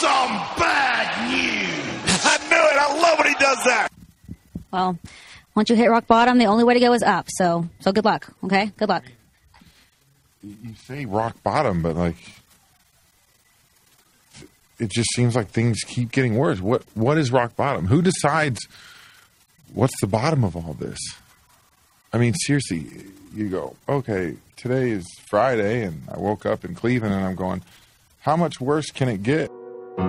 some bad news. I knew it. I love when he does that. Well, once you hit rock bottom, the only way to go is up. So, so good luck. Okay, good luck. You say rock bottom, but like, it just seems like things keep getting worse. What What is rock bottom? Who decides what's the bottom of all this? I mean, seriously, you go, okay, today is Friday, and I woke up in Cleveland, and I'm going, how much worse can it get? When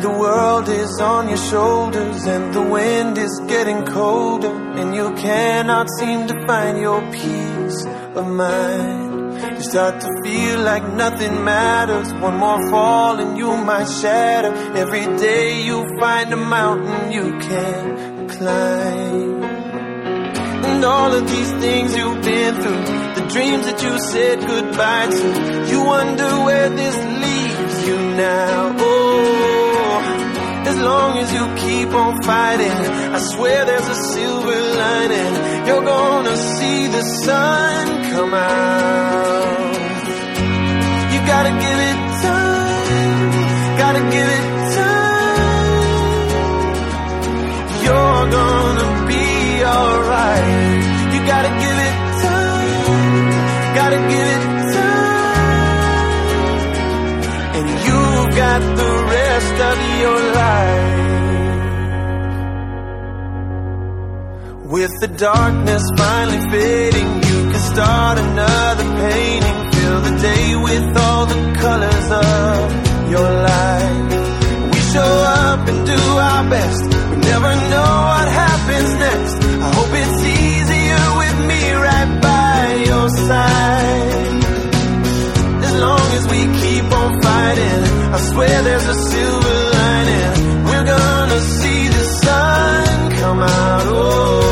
the world is on your shoulders and the wind is getting colder and you cannot seem to find your peace of mind. You start to feel like nothing matters. One more fall and you might shatter. Every day you find a mountain you can't climb. And all of these things you've been through, the dreams that you said goodbye to, you wonder where this leaves you now. Oh, as long as you keep on fighting, I swear there's a silver lining. You're gonna see the sun come out. You gotta give it time, gotta give it time. You're gonna be alright. You gotta give it time, gotta give it time. And you've got the rest of your life. With the darkness finally fading, you can start another painting. Fill the day with all the colors of your life. We show up and do our best. We never know what happens next. I hope it's easier swear there's a silver lining. We're gonna see the sun come out. Oh,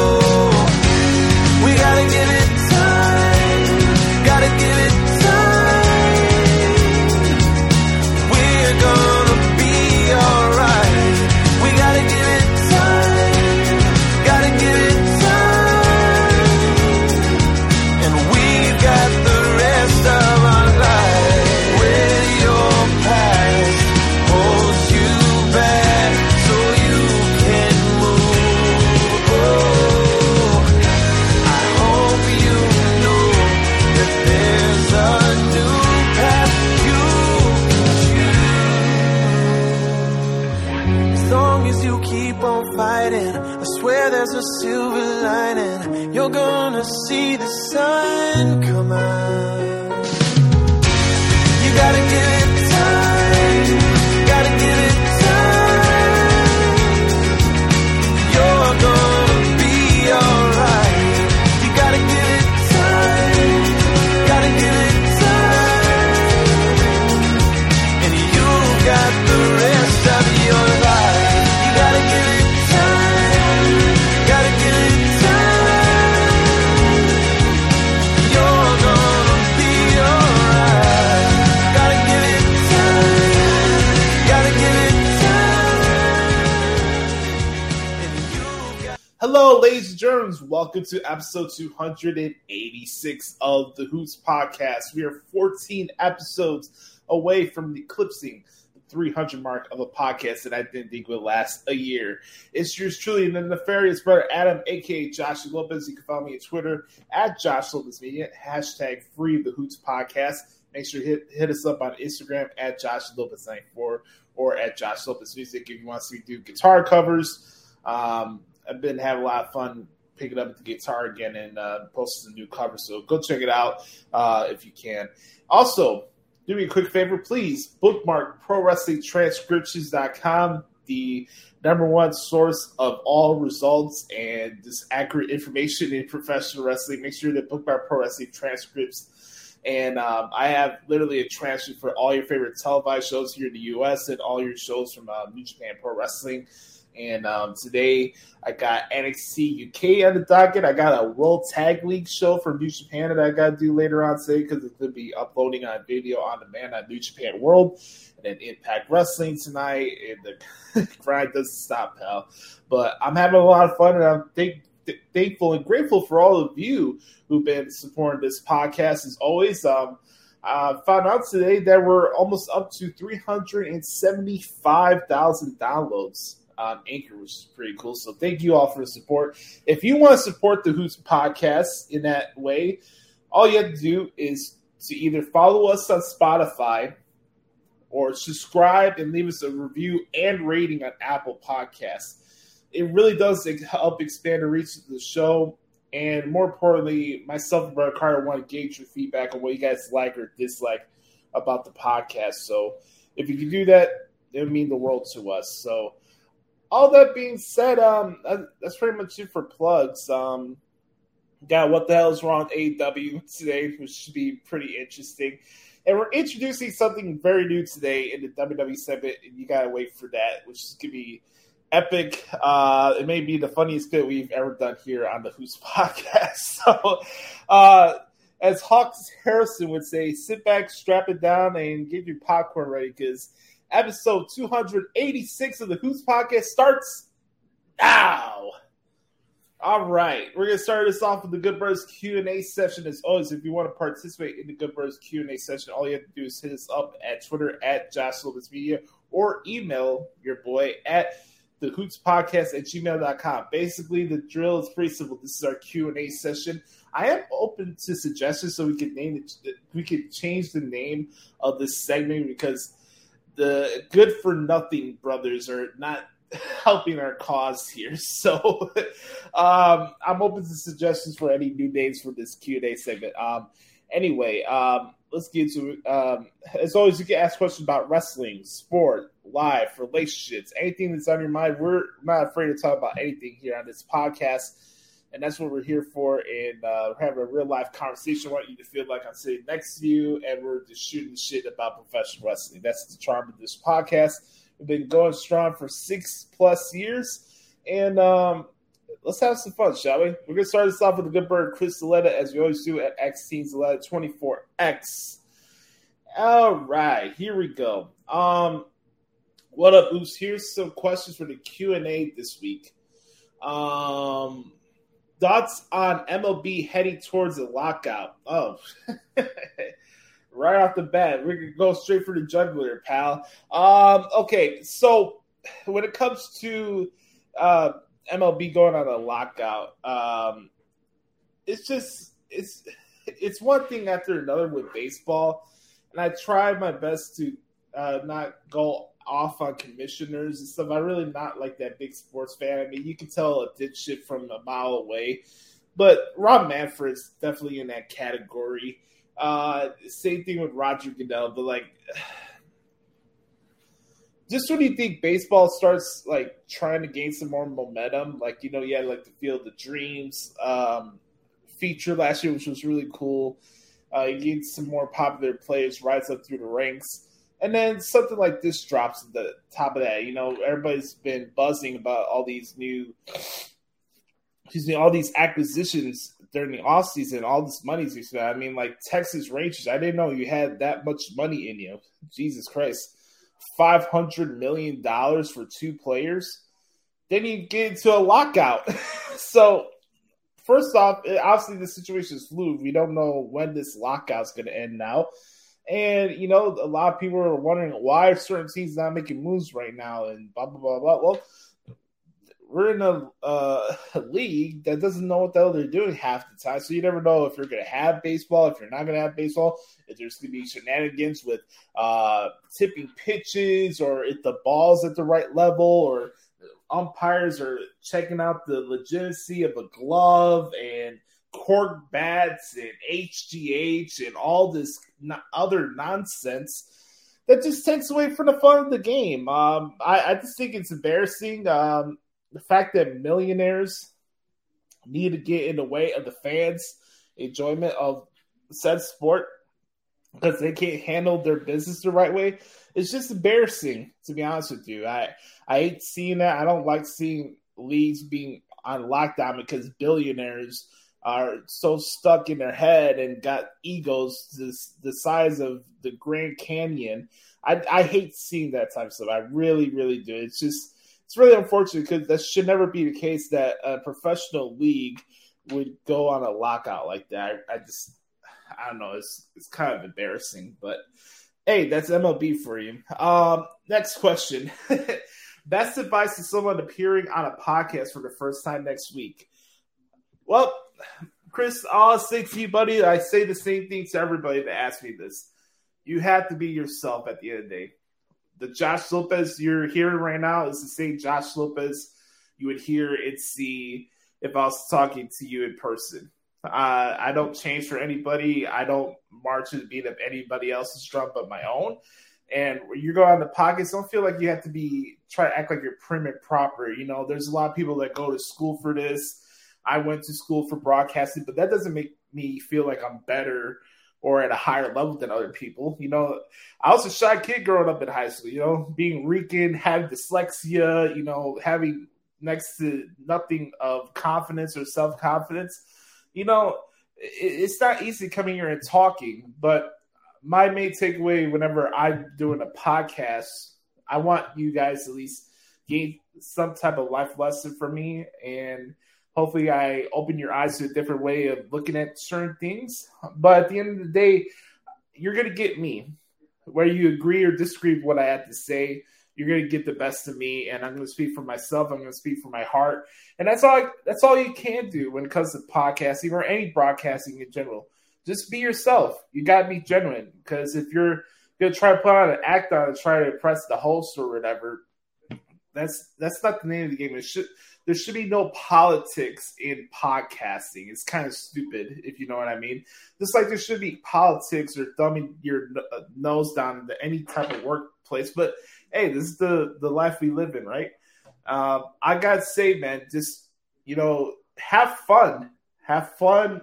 Welcome to episode 286 of the Hoots Podcast. We are 14 episodes away from eclipsing the 300 mark of a podcast that I didn't think would last a year. It's yours truly, and the nefarious brother Adam, aka Josh Lopez. You can follow me on Twitter at Josh Lopez Media, hashtag free the Hoots Podcast. Make sure hit, hit us up on Instagram at Josh Lopez 94 or at Josh Lopez Music if you want to see do guitar covers. Um, I've been having a lot of fun picking up at the guitar again and uh, posting some new covers. So go check it out uh, if you can. Also, do me a quick favor, please bookmark ProWrestlingTranscriptions.com, the number one source of all results and just accurate information in professional wrestling. Make sure to bookmark Pro Wrestling Transcripts. And um, I have literally a transcript for all your favorite televised shows here in the U.S. and all your shows from uh, New Japan Pro Wrestling. And um, today I got NXT UK on the docket. I got a World Tag League show from New Japan that I got to do later on today because it's going to be uploading on video on demand on New Japan World. And then Impact Wrestling tonight. And the grind doesn't stop, pal. But I'm having a lot of fun, and I think th- thankful and grateful for all of you who've been supporting this podcast as always. Um, uh, found out today that we're almost up to 375,000 downloads on Anchor, which is pretty cool. So thank you all for the support. If you want to support the Hoots podcast in that way, all you have to do is to either follow us on Spotify or subscribe and leave us a review and rating on Apple Podcasts. It really does help expand the reach of the show. And more importantly, myself and Brother Carter want to gauge your feedback on what you guys like or dislike about the podcast. So if you can do that, it would mean the world to us. So all that being said, um, that's pretty much it for plugs. Um, got what the hell is wrong with AEW today, which should be pretty interesting. And we're introducing something very new today in the WWE segment, and you gotta wait for that, which is gonna be epic. Uh, it may be the funniest bit we've ever done here on the Hoots podcast. So, uh, as Hawks Harrison would say, sit back, strap it down, and get your popcorn ready because episode 286 of the Hoots podcast starts now. All right, we're gonna start this off with the Good Brothers Q and A session. As always, if you want to participate in the Good Brothers Q and A session, all you have to do is hit us up at Twitter at Josh Lopez Media or email your boy at the Hoots Podcast at gmail.com. Basically, the drill is pretty simple. This is our Q and A session. I am open to suggestions so we can name it. We could change the name of this segment because the Good for Nothing brothers are not helping our cause here. So um, I'm open to suggestions for any new names for this Q and A segment. Um, anyway, um, let's get to. Um, as always, you can ask questions about wrestling, sport, life, relationships, anything that's on your mind. We're not afraid to talk about anything here on this podcast. And that's what we're here for. And uh, we're having a real life conversation. I want you to feel like I'm sitting next to you and we're just shooting shit about professional wrestling. That's the charm of this podcast We've been going strong for six plus years. And um, let's have some fun, shall we? We're to start this off with the good bird, Chris Zaletta, as we always do at X Teens 24X. All right, here we go. Um, what up, Oops? Here's some questions for the Q&A this week. Um, thoughts on MLB heading towards a lockout? Oh, right off the bat. We're gonna go straight for the jugular, pal. Um, okay, so when it comes to uh, MLB going on a lockout, um, it's just it's it's one thing after another with baseball, and I try my best to uh, not go off on commissioners and stuff. I'm really not like that big sports fan. I mean, you can tell a did shit from a mile away. But Rob Manfred's definitely in that category. Uh, same thing with Roger Goodell, but like, just when you think baseball starts like trying to gain some more momentum, like you know, you had like the Field of Dreams um, feature last year, which was really cool. Uh, you get some more popular players rise up through the ranks. And then something like this drops at the top of that. You know, everybody's been buzzing about all these new, excuse me, all these acquisitions during the off season, all this money's you spent. I mean, like Texas Rangers, I didn't know you had that much money in you. Jesus Christ, five hundred million dollars for two players. Then you get into a lockout. so, first off, obviously the situation is fluid. We don't know when this lockout's going to end now. And you know, a lot of people are wondering why certain teams not making moves right now, and blah blah blah blah. Well, we're in a, uh, league that doesn't know what the hell they're doing half the time. So you never know if you're going to have baseball, if you're not going to have baseball, if there's going to be shenanigans with uh, tipping pitches, or if the ball's at the right level, or umpires are checking out the legitimacy of a glove and cork bats and HGH and all this other nonsense that just takes away from the fun of the game. Um, I, I, just think it's embarrassing. Um, the fact that millionaires need to get in the way of the fans' enjoyment of said sport because they can't handle their business the right way. It's just embarrassing, to be honest with you. I I hate seeing that. I don't like seeing leagues being on lockdown because billionaires are so stuck in their head and got egos this, the size of the Grand Canyon. I, I hate seeing that type of stuff. I really, really do. It's just it's really unfortunate because that should never be the case that a professional league would go on a lockout like that. I, I just, I don't know. It's it's kind of embarrassing, but hey, that's MLB for you. Um, next question. Best advice to someone appearing on a podcast for the first time next week. Well, Chris, I'll say to you, buddy, I say the same thing to everybody that asks me this. You have to be yourself at the end of the day. The Josh Lopez you're hearing right now is the same Josh Lopez you would hear and see if I was talking to you in person. Uh, I don't change for anybody. I don't march and beat up anybody else's drum but my own. And when you go out in the pockets, don't feel like you have to be try to act like you're prim and proper. You know, there's a lot of people that go to school for this. I went to school for broadcasting, but that doesn't make me feel like I'm better or at a higher level than other people. You know, I was a shy kid growing up in high school, you know, being Rican, having dyslexia, you know, having next to nothing of confidence or self confidence. You know, it's not easy coming here and talking, but my main takeaway whenever I'm doing a podcast, I want you guys at least gain some type of life lesson from me and hopefully I open your eyes to a different way of looking at certain things. But at the end of the day, you're gonna get me. Whether you agree or disagree with what I have to say, you're gonna get the best of me, and I'm gonna speak for myself. I'm gonna speak for my heart, and that's all. I, that's all you can do when it comes to podcasting or any broadcasting in general. Just be yourself. You gotta be genuine because if you're gonna try to put on an act on and try to impress the host or whatever, that's that's not the name of the game. It should there should be no politics in podcasting. It's kind of stupid, if you know what I mean. Just like there should be politics or thumbing your uh, nose down into any type of workplace. But hey, this is the the life we live in, right? Um, I gotta say, man, just you know, have fun, have fun.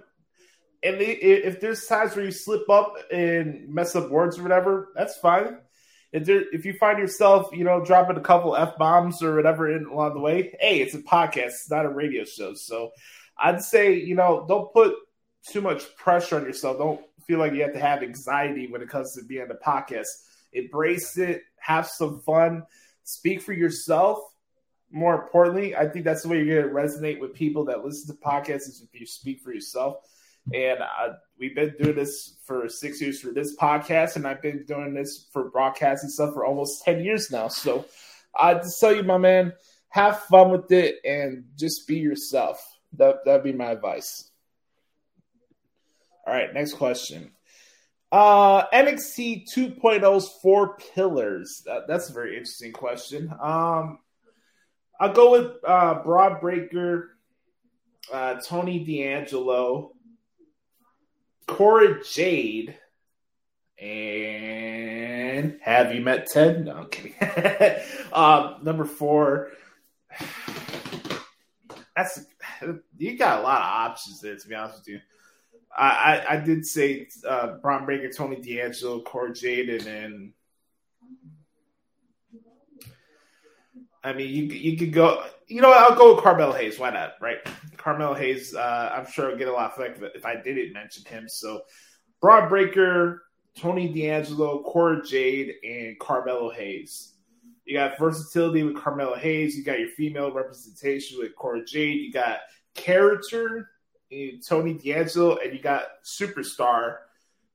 And if there's times where you slip up and mess up words or whatever, that's fine if there, if you find yourself, you know, dropping a couple f bombs or whatever in along the way, hey, it's a podcast, it's not a radio show. So I'd say, you know, don't put too much pressure on yourself. Don't feel like you have to have anxiety when it comes to being a podcast. Embrace it, have some fun, speak for yourself. More importantly, I think that's the way you're going to resonate with people that listen to podcasts is if you speak for yourself. And uh, we've been doing this for six years for this podcast, and I've been doing this for broadcasting stuff for almost 10 years now. So I just tell you, my man, have fun with it and just be yourself. That, that'd be my advice. All right, next question. Uh, NXT 2.0's four pillars. That, that's a very interesting question. Um, I'll go with uh, Bron Breakker, uh, Tony D'Angelo, Cora Jade. And have you met Ted? No, I'm kidding. um, number four. That's you got a lot of options there. To be honest with you, I I, I did say uh, Bron Breakker, Tony D'Angelo, Cora Jade, and then I mean you you could go you know, I'll go with Carmel Hayes. Why not? Right? Carmel Hayes, uh, I'm sure I'll get a lot of flack if I didn't mention him. So, Bron Breakker, Tony D'Angelo, Cora Jade, and Carmelo Hayes. You got versatility with Carmelo Hayes. You got your female representation with Cora Jade. You got character in Tony D'Angelo, and you got superstar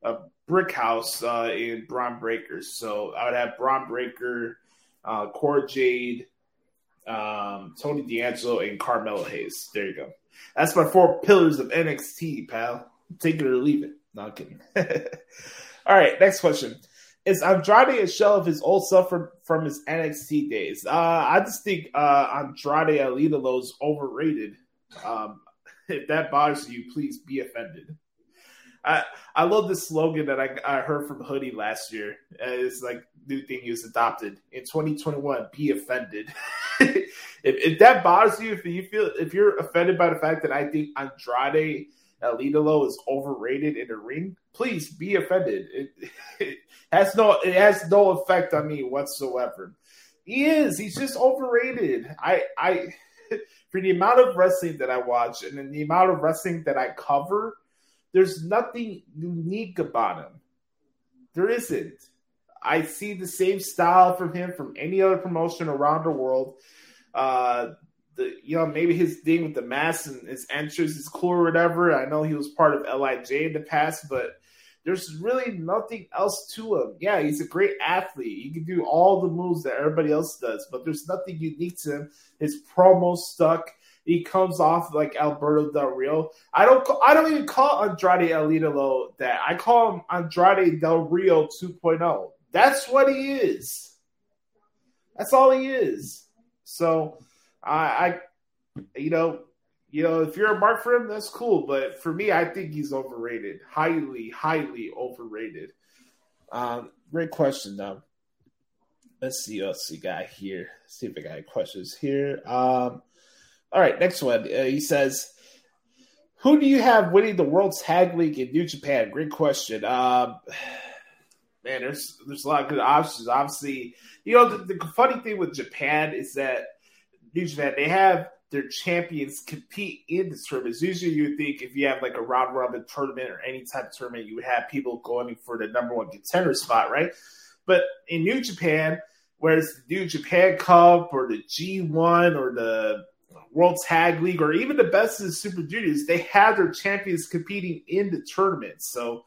uh, Brickhouse uh, in Bron Breakker. So I would have Bron Breakker, uh, Cora Jade, um, Tony D'Angelo, and Carmelo Hayes. There you go. That's my four pillars of NXT, pal. Take it or leave it. Not kidding. All right, next question. Is Andrade a shell of his old self from, from his NXT days? Uh, I just think uh, Andrade El Idolo is overrated. Um, if that bothers you, please be offended. I I love the slogan that I, I heard from Hoodie last year. It's like new thing he was adopted in 2021. Be offended. if, if that bothers you, if you feel if you're offended by the fact that I think Andrade El Idolo is overrated in the ring, please be offended. It, it has no it has no effect on me whatsoever. He is. He's just overrated. I I for the amount of wrestling that I watch and the amount of wrestling that I cover there's nothing unique about him. There isn't. I see the same style from him from any other promotion around the world. Uh, the you know maybe his thing with the mask and his entrance is cool or whatever. I know he was part of LIJ in the past, but there's really nothing else to him. Yeah, he's a great athlete. He can do all the moves that everybody else does, but there's nothing unique to him. His promo stuck. He comes off like Alberto Del Rio. I don't. I don't even call Andrade El Idolo that. I call him Andrade Del Rio 2.0. That's what he is. That's all he is. So, I, I you know, you know, if you're a mark for him, that's cool. But for me, I think he's overrated. Highly, highly overrated. Um, great question, though. Let's see what else we got here. Let's see if I got any questions here. Um, all right, next one. Uh, he says, "Who do you have winning the World Tag League in New Japan?" Great question. Um, man, there's there's a lot of good options. Obviously, you know the, the funny thing with Japan is that New Japan they have their champions compete in the tournaments. Usually, you think if you have like a round robin tournament or any type of tournament, you would have people going for the number one contender spot, right? But in New Japan, whereas the New Japan Cup or the G1 or the World Tag League or even the best of the Super Juniors, they have their champions competing in the tournament. So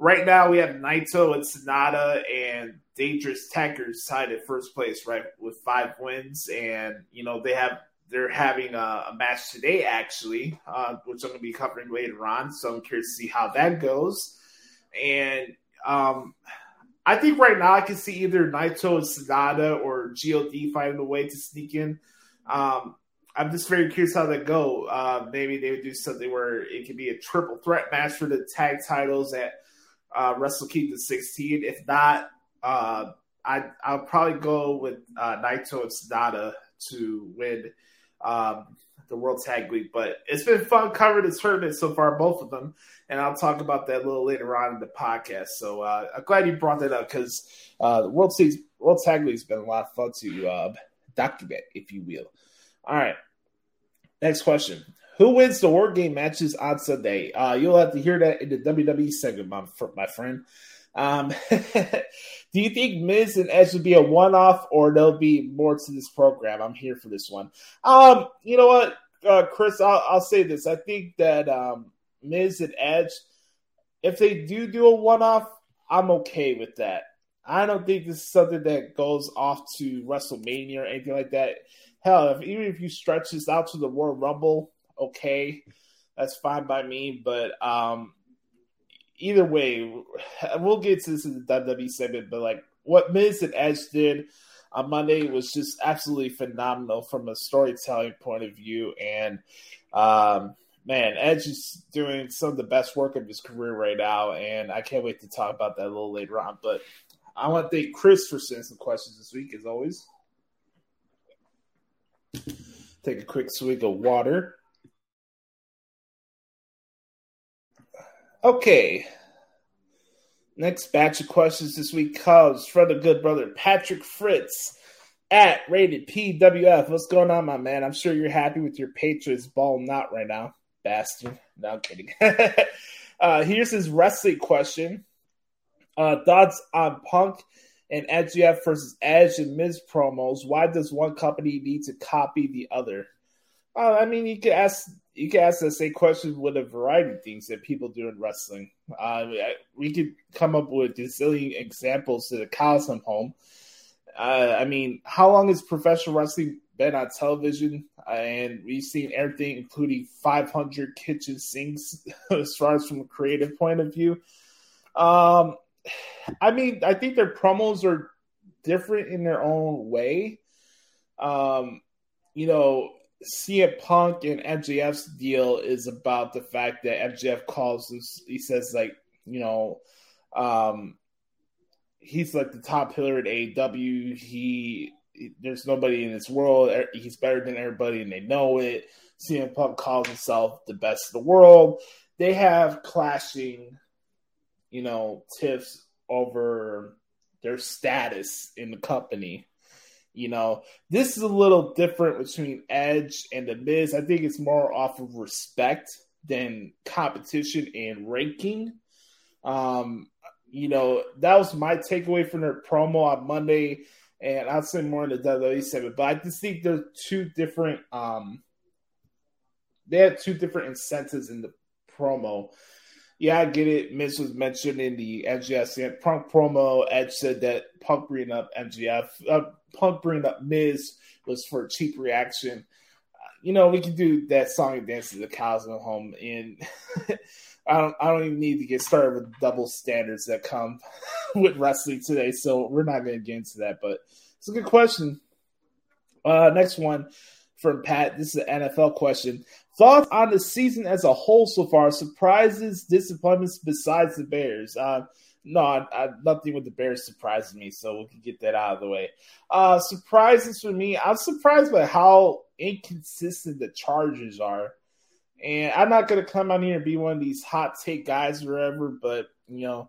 right now we have Naito and Sanada and Dangerous Tekkers tied at first place, right, with five wins, and you know they have they're having a, a match today actually, uh, which I'm going to be covering later on. So I'm curious to see how that goes, and um, I think right now I can see either Naito and Sanada or GOD finding a way to sneak in. Um, I'm just very curious how that go. Uh, maybe they would do something where it could be a triple threat match for the tag titles at uh, Wrestle Kingdom 16. If not, uh, I, I'll probably go with uh, Naito and Sanada to win um, the World Tag League. But it's been fun covering the tournament so far, both of them, and I'll talk about that a little later on in the podcast. So uh, I'm glad you brought that up because uh, the World, World Tag League has been a lot of fun to uh, document, if you will. All right. Next question. Who wins the War Game matches on Sunday? Uh, you'll have to hear that in the WWE segment, my, my friend. Um, do you think Miz and Edge will be a one off or there'll be more to this program? I'm here for this one. Um, you know what, uh, Chris, I'll, I'll, say this. I think that um, Miz and Edge, if they do do a one off, I'm okay with that. I don't think this is something that goes off to WrestleMania or anything like that hell, if, even if you stretch this out to the Royal Rumble, okay, that's fine by me. But um, either way, we'll get to this in the WWE segment. But like what Miz and Edge did on Monday was just absolutely phenomenal from a storytelling point of view. And um, man, Edge is doing some of the best work of his career right now, and I can't wait to talk about that a little later on. But I want to thank Chris for sending some questions this week, as always. Take a quick swig of water. Okay. Next batch of questions this week comes from the good brother Patrick Fritz at rated PWF. What's going on, my man? I'm sure you're happy with your Patriots ball out right now, bastard. No, I'm kidding. uh, here's his wrestling question. Uh, thoughts on Punk and MJF versus Edge and Miz promos, why does one company need to copy the other? Uh, I mean, you could ask you can ask the same questions with a variety of things that people do in wrestling. Uh, we could come up with a zillion examples to the cows come home. Uh, I mean, how long has professional wrestling been on television? Uh, and we've seen everything, including 500 kitchen sinks, as far as from a creative point of view. Um, I mean, I think their promos are different in their own way. Um, you know, CM Punk and MJF's deal is about the fact that MJF calls this, he says like, you know, um, he's like the top pillar at AEW. He there's nobody in this world. He's better than everybody, and they know it. CM Punk calls himself the best in the world. They have clashing you know, tiffs over their status in the company. You know, this is a little different between Edge and The Miz. I think it's more off of respect than competition and ranking. Um, you know, that was my takeaway from their promo on Monday. and I'll say more in the WWE segment. But I just think there's two different. Um, they had two different incentives in the promo. Yeah, I get it. Miz was mentioned in the MJF Punk promo. Edge said that Punk bringing up MJF, uh, Punk bringing up Miz was for a cheap reaction. Uh, you know, we can do that song and dance to the cows go home, and I don't, I don't even need to get started with double standards that come with wrestling today. So we're not going to get into that, but it's a good question. Uh, next one from Pat. This is an NFL question. Thoughts on the season as a whole so far? Surprises, disappointments besides the Bears? Uh, no, I, I, nothing with the Bears surprises me, so we can get that out of the way. Uh, surprises for me, I'm surprised by how inconsistent the Chargers are. And I'm not going to come on here and be one of these hot take guys or whatever, but, you know,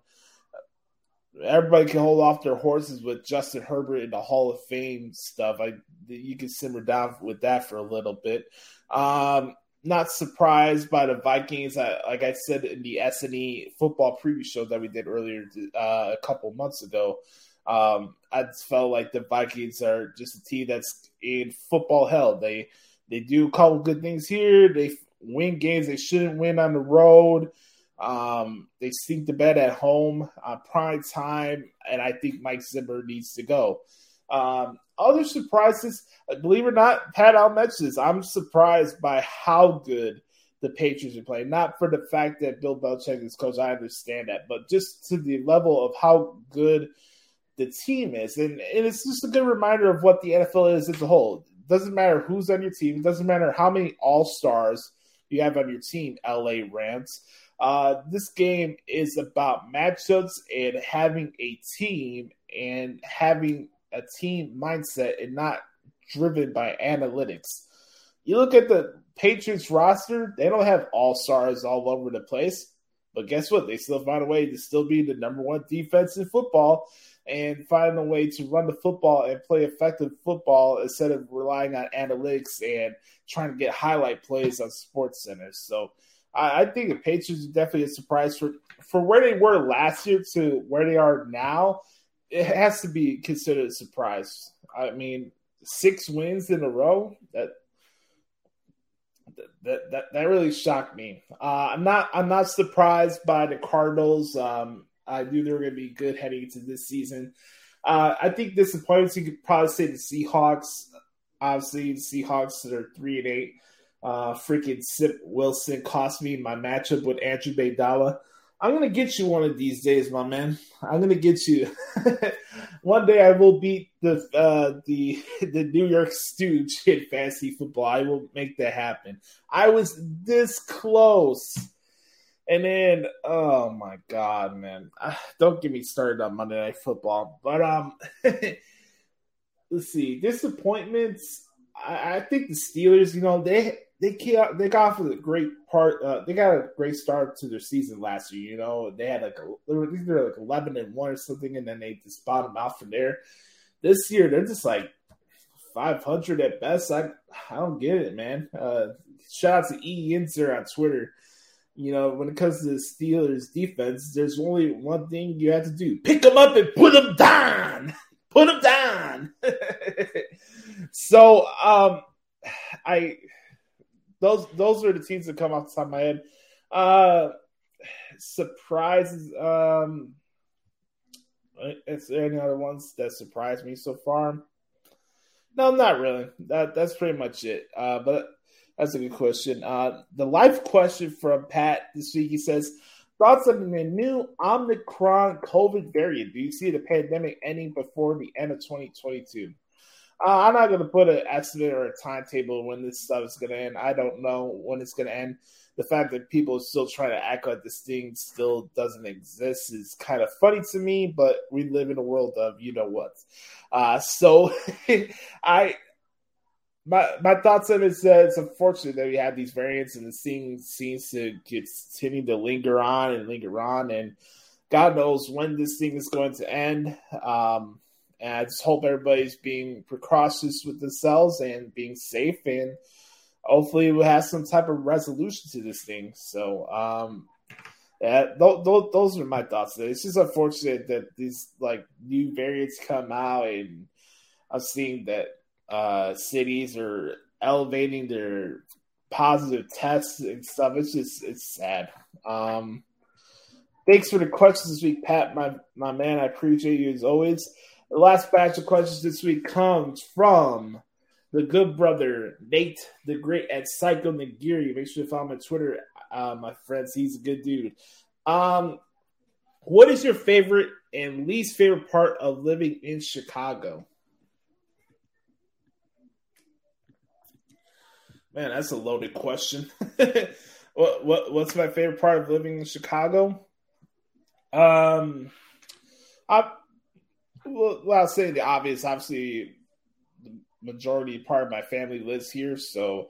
everybody can hold off their horses with Justin Herbert and the Hall of Fame stuff. I you can simmer down with that for a little bit. Um, not surprised by the Vikings. I, like I said in the S and E football preview show that we did earlier uh, a couple months ago, um, I felt like the Vikings are just a team that's in football hell. They they do a couple good things here. They win games they shouldn't win on the road. Um, they sink the bed at home on prime time, and I think Mike Zimmer needs to go. Um, other surprises, believe it or not, Pat, I'll mention this. I'm surprised by how good the Patriots are playing. Not for the fact that Bill Belichick is coach, I understand that, but just to the level of how good the team is. And, and it's just a good reminder of what the NFL is as a whole. It doesn't matter who's on your team, it doesn't matter how many all stars you have on your team, LA Rams. Uh, this game is about matchups and having a team and having a team mindset and not driven by analytics. You look at the Patriots roster, they don't have all stars all over the place. But guess what? They still find a way to still be the number one defense in football and find a way to run the football and play effective football instead of relying on analytics and trying to get highlight plays on sports centers. So I, I think the Patriots are definitely a surprise for for where they were last year to where they are now. It has to be considered a surprise. I mean, six wins in a row that that that, that really shocked me. Uh, I'm not I'm not surprised by the Cardinals. Um, I knew they were going to be good heading into this season. Uh, I think disappointments you could probably say the Seahawks. Obviously, the Seahawks are three and eight. Uh, freaking Zach Wilson cost me my matchup with Andrew Iguodala. I'm gonna get you one of these days, my man. I'm gonna get you. one day I will beat the uh, the the New York Stooge in fantasy football. I will make that happen. I was this close, and then oh my god, man! Don't get me started on Monday Night Football. But um, let's see disappointments. I, I think the Steelers. You know they they they got off a great part. Uh, they got a great start to their season last year. You know, they had like a, they were, like eleven and one or something, and then they just bottomed out from there. This year, they're just like five hundred at best. I I don't get it, man. Uh, shout out to E Inser on Twitter. You know, when it comes to the Steelers defense, there's only one thing you have to do: pick them up and put them down. Put them down. so, um, I those those are the teams that come off the top of my head. Uh, surprises. Um, is there any other ones that surprised me so far? No, not really. That that's pretty much it. Uh, but that's a good question. Uh, the life question from Pat this week. He says, "Thoughts on the new Omicron COVID variant? Do you see the pandemic ending before the end of 2022?" Uh, I'm not going to put an estimate or a timetable when this stuff is going to end. I don't know when it's going to end. The fact that people are still trying to act like this thing still doesn't exist is kind of funny to me, but we live in a world of you know what. Uh, so I my my thoughts on it is that it's unfortunate that we have these variants and the thing seems to continue to linger on and linger on and God knows when this thing is going to end. Um, and I just hope everybody's being precautious with themselves and being safe, and hopefully we'll have some type of resolution to this thing. So, um, yeah, th- th- those are my thoughts. It's just unfortunate that these like new variants come out and I'm seeing that uh, cities are elevating their positive tests and stuff. It's just it's sad. Um, thanks for the questions this week, Pat. My my man, I appreciate you as always. The last batch of questions this week comes from the good brother Nate the Great at Psycho Nagiri. Make sure to follow on Twitter, uh, my friends. He's a good dude. Um, what is your favorite and least favorite part of living in Chicago? Man, that's a loaded question. what, what what's my favorite part of living in Chicago? Um, I well, I'll say the obvious. Obviously, the majority part of my family lives here, so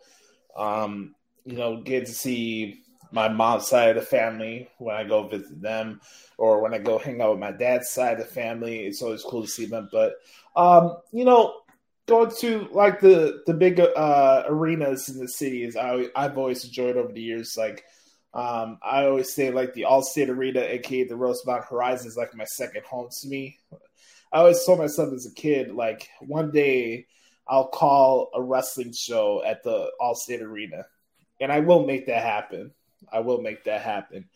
um, you know, get to see my mom's side of the family when I go visit them, or when I go hang out with my dad's side of the family. It's always cool to see them. But um, you know, going to like the the big uh, arenas in the city is I I've always enjoyed over the years. Like um, I always say like the Allstate Arena, aka the Rosemont Horizon, is like my second home to me. I always told myself as a kid, like one day I'll call a wrestling show at the Allstate Arena, and I will make that happen. I will make that happen.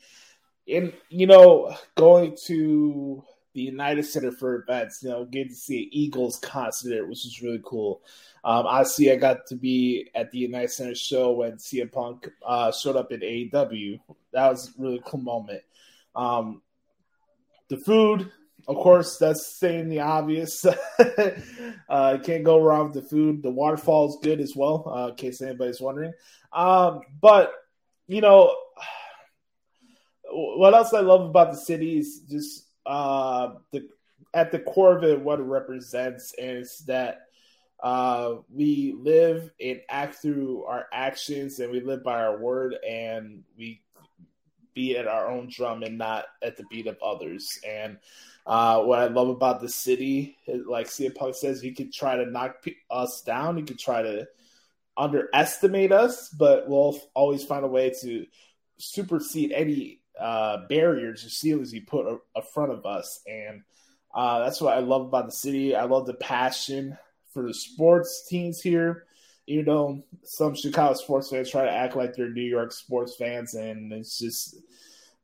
And you know, going to the United Center for events, you know, getting to see Eagles concert, which is really cool. Um, obviously, I got to be at the United Center show when CM Punk uh, showed up in AEW. That was a really cool moment. Um, the food, of course, that's saying the obvious. uh, can't go wrong with the food. The waterfall is good as well, uh, in case anybody's wondering. Um, but you know, what else I love about the city is just uh, the at the core of it, what it represents is that uh, we live and act through our actions, and we live by our word, and we beat at our own drum and not at the beat of others. And uh, what I love about the city, like CM Punk says, he could try to knock us down, he could try to underestimate us, but we'll always find a way to supersede any uh, barriers or ceilings you put in front of us, and uh, that's what I love about the city. I love the passion for the sports teams here. You know, some Chicago sports fans try to act like they're New York sports fans, and it's just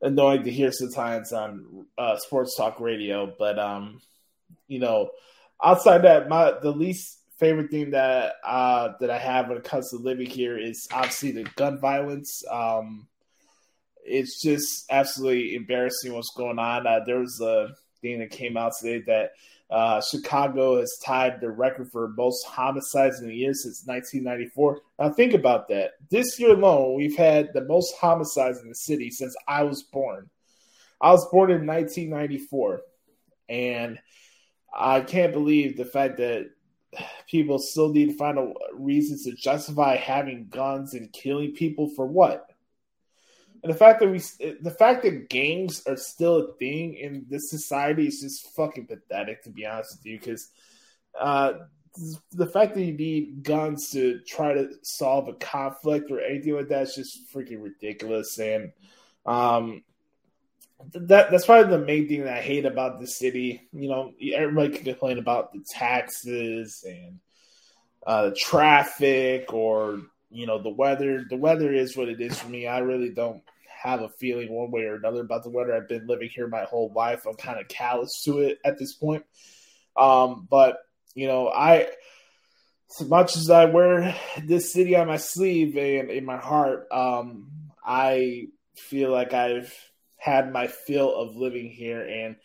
annoying to hear sometimes on uh, sports talk radio. But um, you know, outside that, my the least favorite thing that uh, that I have when it comes to living here is obviously the gun violence. Um, it's just absolutely embarrassing what's going on. Uh, there was a thing that came out today that uh, Chicago has tied the record for most homicides in a year since 1994. Now, think about that. This year alone, we've had the most homicides in the city since I was born. I was born in 1994, and I can't believe the fact that people still need to find a reasons to justify having guns and killing people for what? And the fact that we, the fact that gangs are still a thing in this society is just fucking pathetic, to be honest with you. Because uh, the fact that you need guns to try to solve a conflict or anything like that is just freaking ridiculous. And um, that that's probably the main thing that I hate about the city. You know, everybody can complain about the taxes and uh, the traffic or you know the weather. The weather is what it is for me. I really don't have a feeling one way or another about the weather. I've been living here my whole life. I'm kind of callous to it at this point. Um, but you know, I as much as I wear this city on my sleeve and in my heart, um, I feel like I've had my fill of living here, and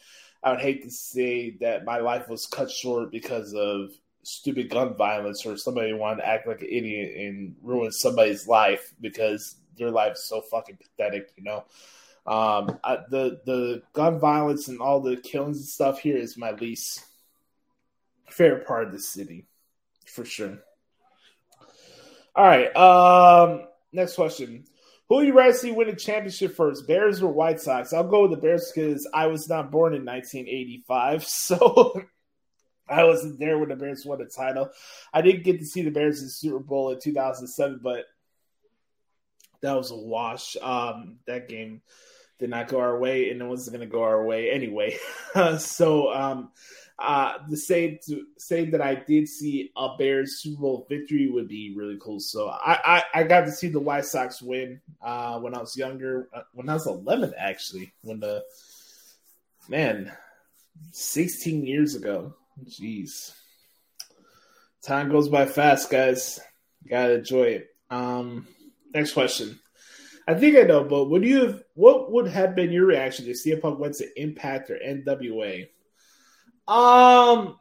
I would hate to say that my life was cut short because of stupid gun violence or somebody wanted to act like an idiot and ruin somebody's life because their life is so fucking pathetic, you know. Um, I, the the gun violence and all the killings and stuff here is my least favorite part of the city, for sure. All right. Um, next question: Who you rather see win a championship first, Bears or White Sox? I'll go with the Bears because I was not born in 1985, so I wasn't there when the Bears won the title. I didn't get to see the Bears in Super Bowl in 2007, but that was a wash. Um, that game did not go our way, and it wasn't going to go our way anyway. so um, uh, the same to that I did see a Bears Super Bowl victory would be really cool. So I, I, I got to see the White Sox win uh, when I was younger, uh, when I was 11 actually, when the man 16 years ago. Jeez, time goes by fast, guys. Gotta enjoy it. Um, next question. I think I know, but would you have? What would have been your reaction if CM Punk went to Impact or NWA? Um,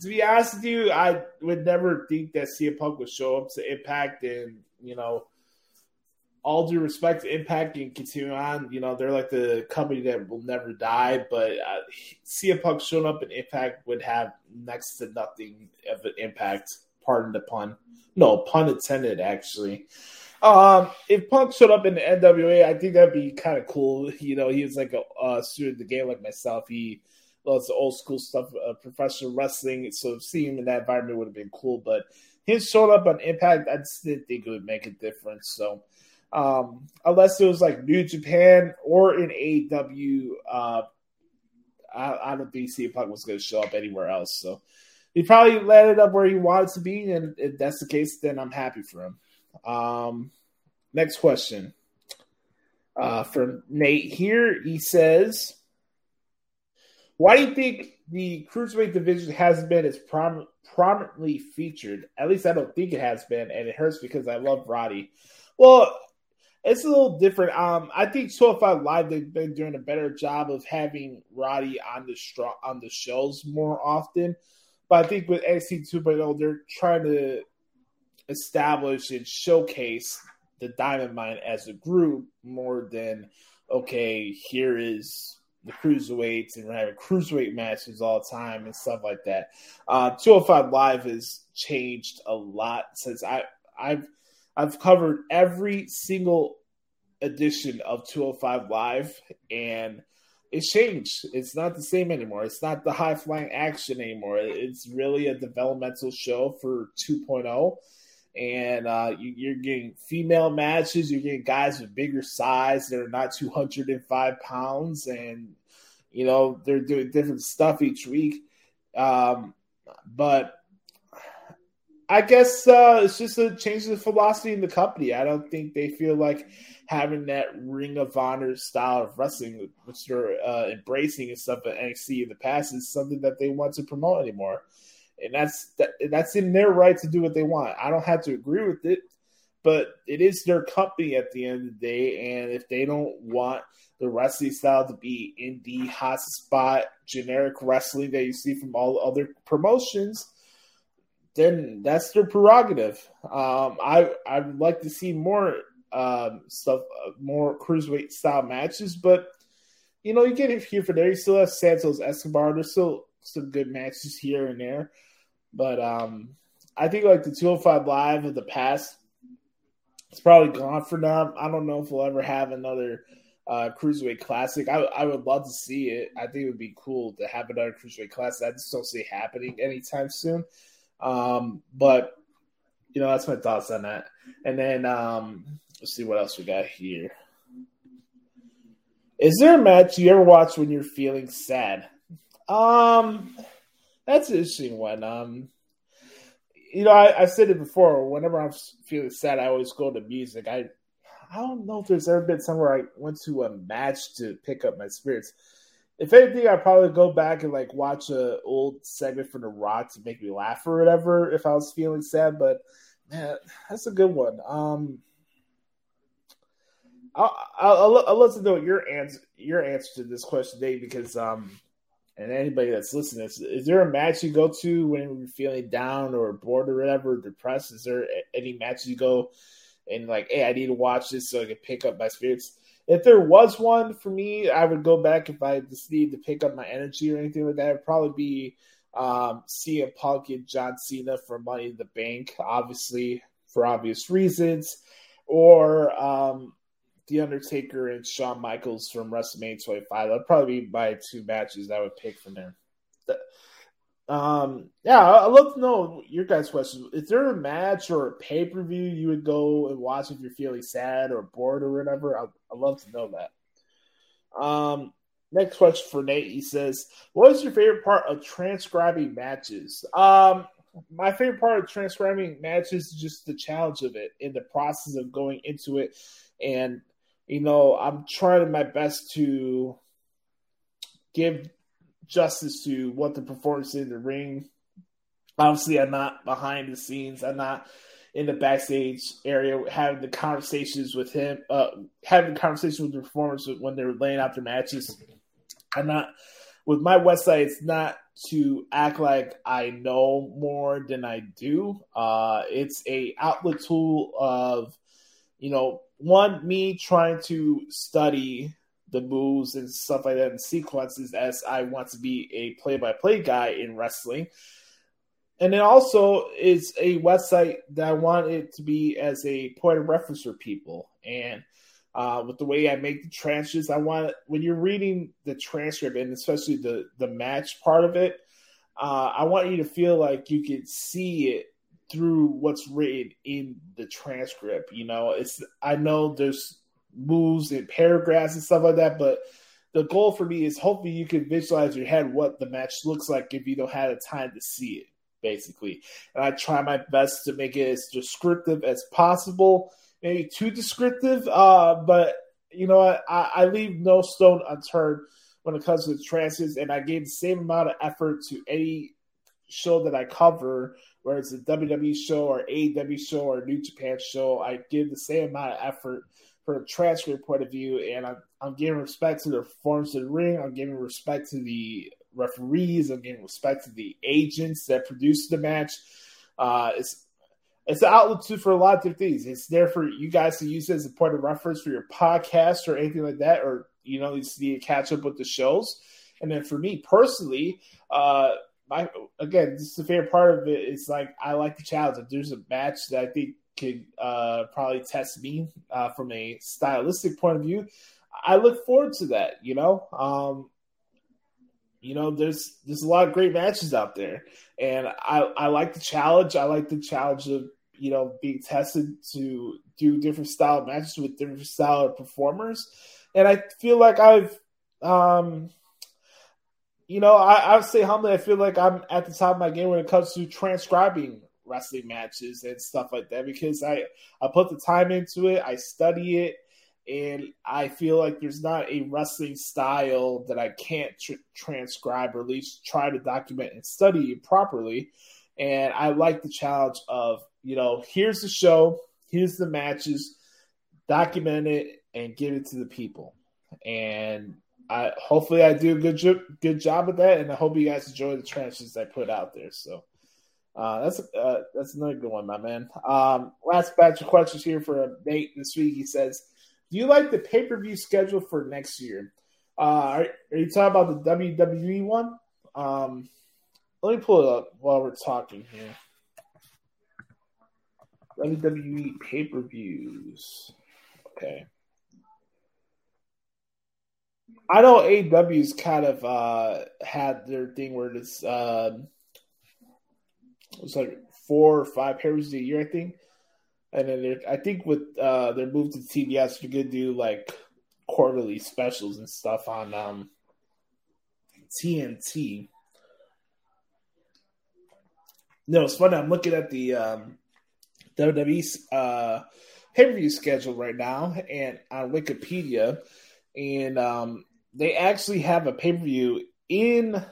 to be honest with you, I would never think that CM Punk would show up to Impact, and you know, all due respect to Impact and continue on, you know, they're like the company that will never die. But uh, CM Punk showing up in Impact would have next to nothing of an impact. Pardon the pun. No pun intended, actually. Um, if Punk showed up in the NWA, I think that'd be kind of cool. You know, he was like a uh, student of the game like myself. He loves the old school stuff, uh, professional wrestling. So seeing him in that environment would have been cool. But him showing up on Impact, I just didn't think it would make a difference. So um, unless it was like New Japan or in AEW, uh, I, I don't think CM Punk was going to show up anywhere else. So he probably landed up where he wanted to be, and if that's the case, then I'm happy for him. Um, next question uh, from Nate here. He says, "Why do you think the cruiserweight division hasn't been as prom- prominently featured? At least I don't think it has been, and it hurts because I love Roddy." Well, it's a little different. Um, I think 205 Live they've been doing a better job of having Roddy on the straw on the shows more often. But I think with NXT 2.0, they're trying to establish and showcase the Diamond Mine as a group more than okay, here is the cruiserweights and we're having cruiserweight matches all the time and stuff like that. Uh, 205 Live has changed a lot since I I've I've covered every single edition of 205 Live, and it's changed. It's not the same anymore. It's not the high flying action anymore. It's really a developmental show for 2.0. And uh, you, are getting female matches. You're getting guys with bigger size that are not 205 pounds, and you know they're doing different stuff each week. Um, but I guess uh, it's just a change of philosophy in the company. I don't think they feel like having that Ring of Honor style of wrestling, which they're uh, embracing and stuff at NXT in the past, is something that they want to promote anymore. And that's that, that's in their right to do what they want. I don't have to agree with it, but it is their company at the end of the day. And if they don't want the wrestling style to be indie, hot spot, generic wrestling that you see from all other promotions – then that's their prerogative. Um, I I would like to see more um, stuff, more cruiserweight style matches, but you know you get it here for there. You still have Santos Escobar. There's still some good matches here and there, but um, I think like the 205 Live of the past, it's probably gone for now. I don't know if we'll ever have another uh, cruiserweight classic. I, I would love to see it. I think it would be cool to have another cruiserweight classic. I just don't see it happening anytime soon. Um, but you know, that's my thoughts on that. And then um, let's see what else we got here. Is there a match you ever watch when you're feeling sad? Um, that's an interesting one. Um, you know, I, said it before. Whenever I'm feeling sad, I always go to music. I I don't know if there's ever been somewhere I went to a match to pick up my spirits if anything, I'd probably go back and like watch a old segment from The Rock to make me laugh or whatever if I was feeling sad. But man, that's a good one. Um, I'll, I'll, I'll love to know your answer your answer to this question, Dave, because um, and anybody that's listening, is, there a match you go to when you're feeling down or bored or whatever, depressed? Is there any match you go and like, hey, I need to watch this so I can pick up my spirits? if there was one for me, I would go back if I just need to pick up my energy or anything like that. It'd probably be um, CM Punk and John Cena for Money in the Bank, obviously for obvious reasons, or um, The Undertaker and Shawn Michaels from WrestleMania 25. That'd probably be my two matches I would pick from there. Um, yeah, I'd love to know your guys' question. Is there a match or a pay per view you would go and watch if you're feeling sad or bored or whatever? I'd, I'd love to know that. Um, next question for Nate. He says, "What is your favorite part of transcribing matches?" Um, my favorite part of transcribing matches is just the challenge of it in the process of going into it, and you know, I'm trying my best to give justice to what the performance in the ring. Obviously, I'm not behind the scenes. I'm not in the backstage area having the conversations with him, uh, having conversations with the performers when they're laying out their matches. I'm not with my website. It's not to act like I know more than I do. Uh, it's a outlet tool of, you know, one me trying to study the moves and stuff like that and sequences as I want to be a play-by-play guy in wrestling and it also is a website that I want it to be as a point of reference for people. And uh, with the way I make the transcripts, I want when you're reading the transcript and especially the the match part of it, uh, I want you to feel like you can see it through what's written in the transcript. You know, it's I know there's moves and paragraphs and stuff like that, but the goal for me is hopefully you can visualize your head what the match looks like if you don't have the time to see it basically. And I try my best to make it as descriptive as possible. Maybe too descriptive, uh, but you know, I, I leave no stone unturned when it comes to the transits, and I gave the same amount of effort to any show that I cover, whether it's a WWE show or AEW show or New Japan show. I give the same amount of effort from a transcript point of view, and I'm, I'm giving respect to the performance of the ring. I'm giving respect to the referees. I'm giving respect to the agents that produced the match. Uh, it's it's an outlet too for a lot of different things. It's there for you guys to use as a point of reference for your podcast or anything like that, or you know, you need to catch up with the shows. And then for me personally, uh, my again, this is the favorite part of it. it. Is like I like the challenge. If there's a match that I think could uh, probably test me uh, from a stylistic point of view, I look forward to that. You know, um, you know, there's there's a lot of great matches out there, and I I like the challenge. I like the challenge of you know being tested to do different style matches with different style performers, and I feel like I've um you know I I say humbly I feel like I'm at the top of my game when it comes to transcribing wrestling matches and stuff like that because I I put the time into it, I study it and I feel like there's not a wrestling style that I can't tr- transcribe or at least try to document and study properly. And I like the challenge of, you know, here's the show, here's the matches, document it and give it to the people. And I hopefully I do a good good job of that, and I hope you guys enjoy the transcripts I put out there. So uh, that's uh, that's another good one, my man. Um, last batch of questions here for Nate this week. He says, do you like the pay per view schedule for next year? Uh, are, are, you talking about the WWE one? Um, let me pull it up while we're talking here. WWE pay per views. Okay. I know AEW's kind of uh, had their thing where it's uh, it's like four or five views a year, I think. And then I think with uh, their move to TBS, you're gonna do like quarterly specials and stuff on um, TNT. No, it's funny. I'm looking at the um, WWE uh, pay per view schedule right now, and on Wikipedia, and um, they actually have a pay per view in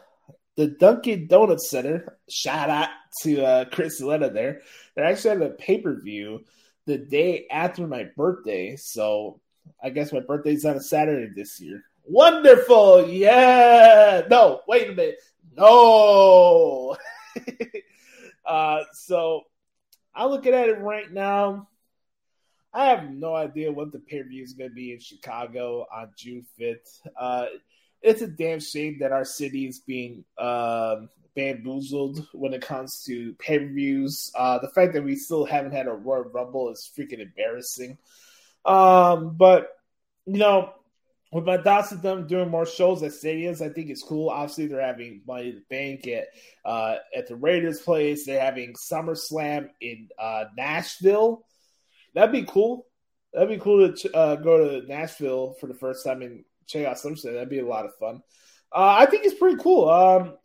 the Dunkin' Donuts Center. Shout out to uh, Chris Letta there. They actually had a pay per view the day after my birthday. So I guess my birthday's on a Saturday this year. Wonderful. Yeah. No, wait a minute. No. uh, so I'm looking at it right now. I have no idea what the pay per view is going to be in Chicago on June 5th. Uh, it's a damn shame that our city is being um, bamboozled when it comes to pay per views. Uh, the fact that we still haven't had a Royal Rumble is freaking embarrassing. Um, but you know, with my thoughts of them doing more shows at stadiums, I think it's cool. Obviously, they're having Money to Bank at uh, at the Raiders' place. They're having SummerSlam in uh, Nashville. That'd be cool. That'd be cool to uh, go to Nashville for the first time in check out SummerSlam. That'd be a lot of fun. Uh, I think it's pretty cool. Um,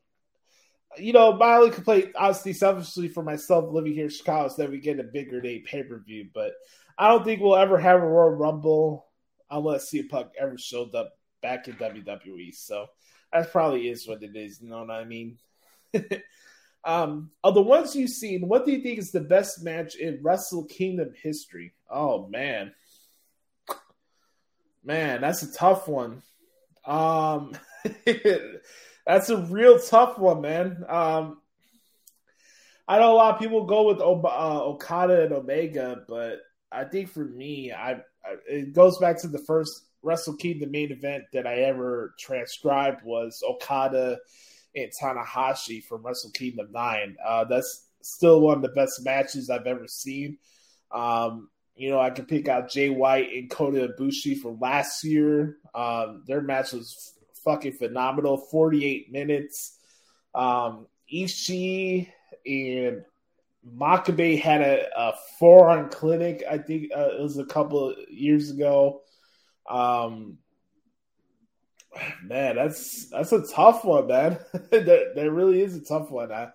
you know, my only complaint, honestly, selfishly for myself living here in Chicago, is that we get a bigger day pay per view. But I don't think we'll ever have a Royal Rumble unless CM Punk ever showed up back in WWE. So that probably is what it is. You know what I mean? um, of the ones you've seen, what do you think is the best match in Wrestle Kingdom history? Oh man, man, that's a tough one. Um, that's a real tough one, man. Um, I know a lot of people go with uh, Okada and Omega, but I think for me, I, I it goes back to the first Wrestle Kingdom main event that I ever transcribed was Okada and Tanahashi from Wrestle Kingdom Nine. Uh, that's still one of the best matches I've ever seen. Um, you know, I can pick out Jay White and Kota Ibushi from last year. Um, their match was fucking phenomenal. 48 minutes. Um, Ishii and Makabe had a, a forearm clinic. I think uh, it was a couple years ago. Um, man, that's that's a tough one, man. that, that really is a tough one. I,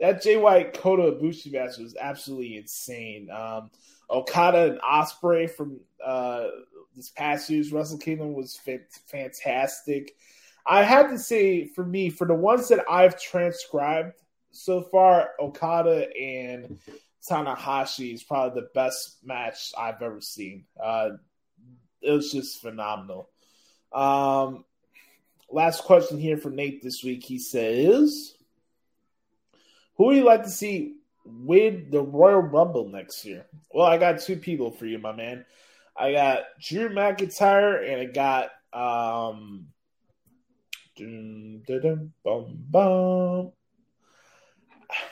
that Jay White Kota Ibushi match was absolutely insane. Um, Okada and Ospreay from uh, this past year's Wrestle Kingdom was fantastic. I have to say, for me, for the ones that I've transcribed so far, Okada and Tanahashi is probably the best match I've ever seen. Uh, it was just phenomenal. Um, last question here for Nate this week. He says, "Who would you like to see win the Royal Rumble next year?" Well, I got two people for you, my man. I got Drew McIntyre and I got um, bum, bum.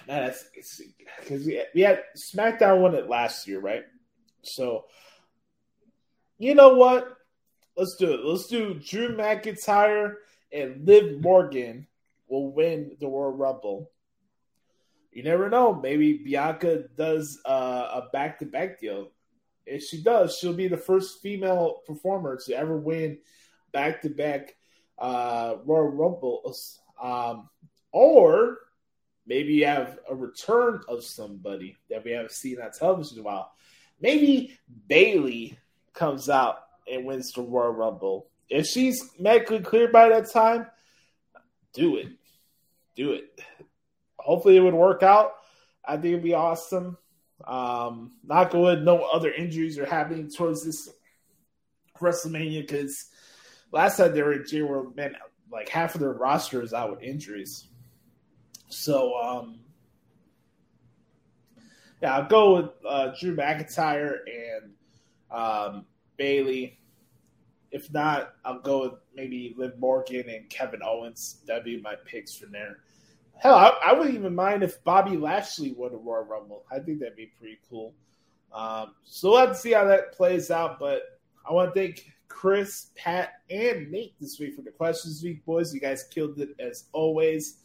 Man, that's because we, we had SmackDown won it last year, right? So you know what? Let's do it. Let's do Drew McIntyre and Liv Morgan will win the Royal Rumble. You never know. Maybe Bianca does uh, a back to back deal. If she does, she'll be the first female performer to ever win back to back Royal Rumbles. Um, or maybe you have a return of somebody that we haven't seen on television in a while. Maybe Bayley comes out and wins the Royal Rumble. If she's medically cleared by that time, do it. Do it. Hopefully it would work out. I think it'd be awesome. Um, not good. No other injuries are happening towards this WrestleMania because last time they were in World, man, like half of their roster is out with injuries. So, um, yeah, I'll go with uh, Drew McIntyre and um, Bayley. If not, I'll go with maybe Liv Morgan and Kevin Owens. That'd be my picks from there. Hell, I, I wouldn't even mind if Bobby Lashley won a Royal Rumble. I think that'd be pretty cool. Um, so to see how that plays out. But I want to thank Chris, Pat, and Nate this week for the questions week, boys. You guys killed it as always.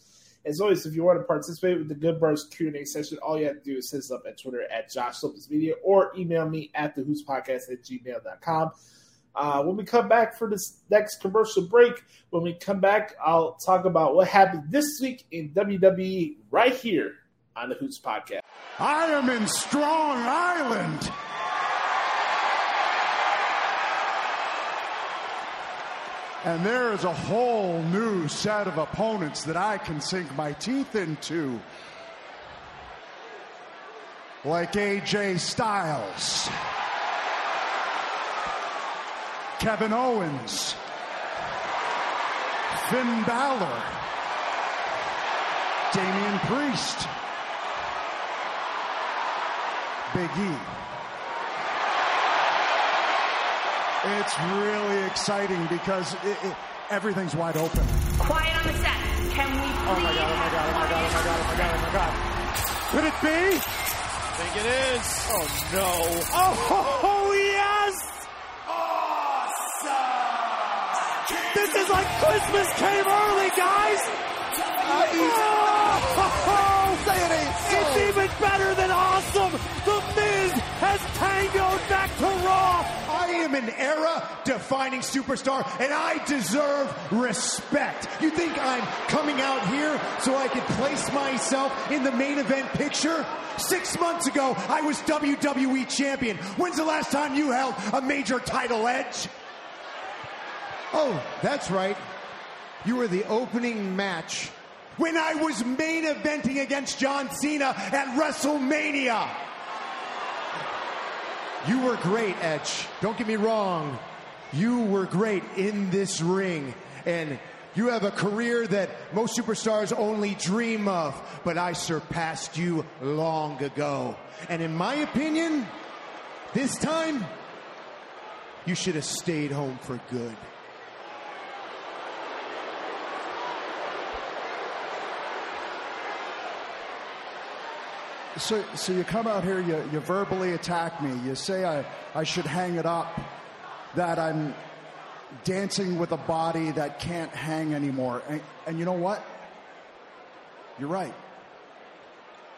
As always, if you want to participate with the Good Bars Q&A session, all you have to do is hit us up at Twitter at Josh Lopez Media or email me at the Hoots Podcast at gmail.com. Uh, when we come back for this next commercial break, when we come back, I'll talk about what happened this week in WWE right here on the Hoots Podcast. I am in Strong Island. And there is a whole new set of opponents that I can sink my teeth into. Like AJ Styles, Kevin Owens, Finn Balor, Damian Priest, Big E. It's really exciting because it, it, everything's wide open. Quiet on the set. Can we please? Oh my god, oh my god, oh my god, oh my god, oh my god, oh my god. Could it be? I think it is. Oh no. Oh, yes! Is like Christmas came early, guys! Oh, say it ain't. It's even better than awesome! The Miz has tangoed back to Raw! I am an era defining superstar and I deserve respect. You think I'm coming out here so I could place myself in the main event picture? Six months ago, I was WWE champion. When's the last time you held a major title edge? Oh, that's right. You were the opening match when I was main eventing against John Cena at WrestleMania. You were great, Edge. Don't get me wrong. You were great in this ring. And you have a career that most superstars only dream of, but I surpassed you long ago. And in my opinion, this time, you should have stayed home for good. So, so you come out here, you, you verbally attack me. You say I, I should hang it up, that I'm dancing with a body that can't hang anymore. And, and you know what? You're right.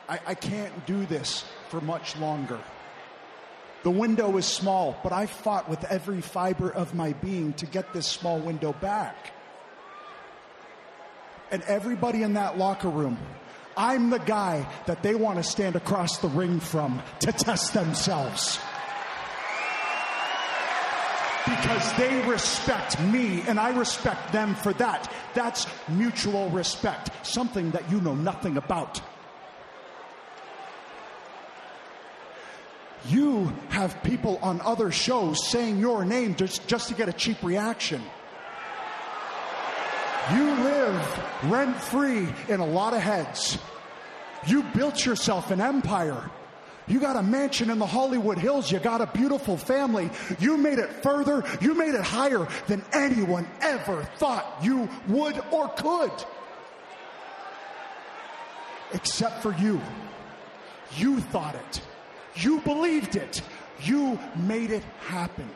I, I can't do this for much longer. The window is small, but I fought with every fiber of my being to get this small window back. And everybody in that locker room, I'm the guy that they want to stand across the ring from to test themselves. Because they respect me and I respect them for that. That's mutual respect, something that you know nothing about. You have people on other shows saying your name just, just to get a cheap reaction. You live rent free in a lot of heads. You built yourself an empire. You got a mansion in the Hollywood Hills. You got a beautiful family. You made it further. You made it higher than anyone ever thought you would or could. Except for you. You thought it. You believed it. You made it happen.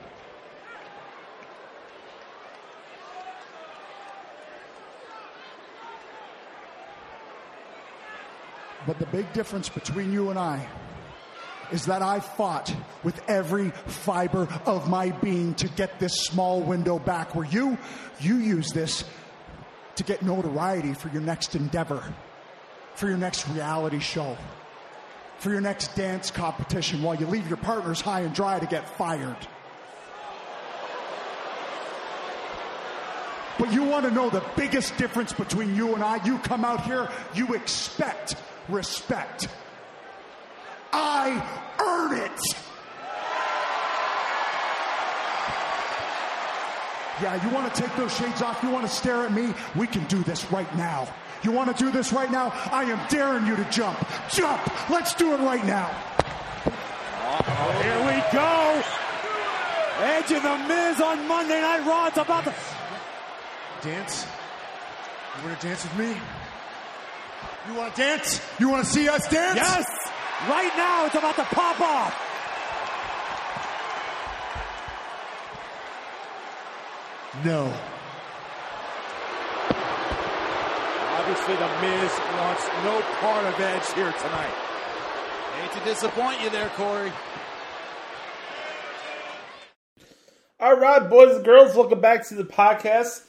But the big difference between you and I is that I fought with every fiber of my being to get this small window back. Where you, you use this to get notoriety for your next endeavor, for your next reality show, for your next dance competition while you leave your partners high and dry to get fired. But you want to know the biggest difference between you and I? You come out here, you expect respect. I earn it. Yeah, you want to take those shades off? You want to stare at me? We can do this right now. You want to do this right now? I am daring you to jump. Jump! Let's do it right now. Uh-oh. Here we go. Edge of the Miz on Monday Night Raw. It's about to dance. You want to dance with me? You want to dance? You want to see us dance? Yes! Right now, it's about to pop off. No. Obviously, The Miz wants no part of Edge here tonight. Hate to disappoint you there, Corey. All right, boys and girls, welcome back to the podcast.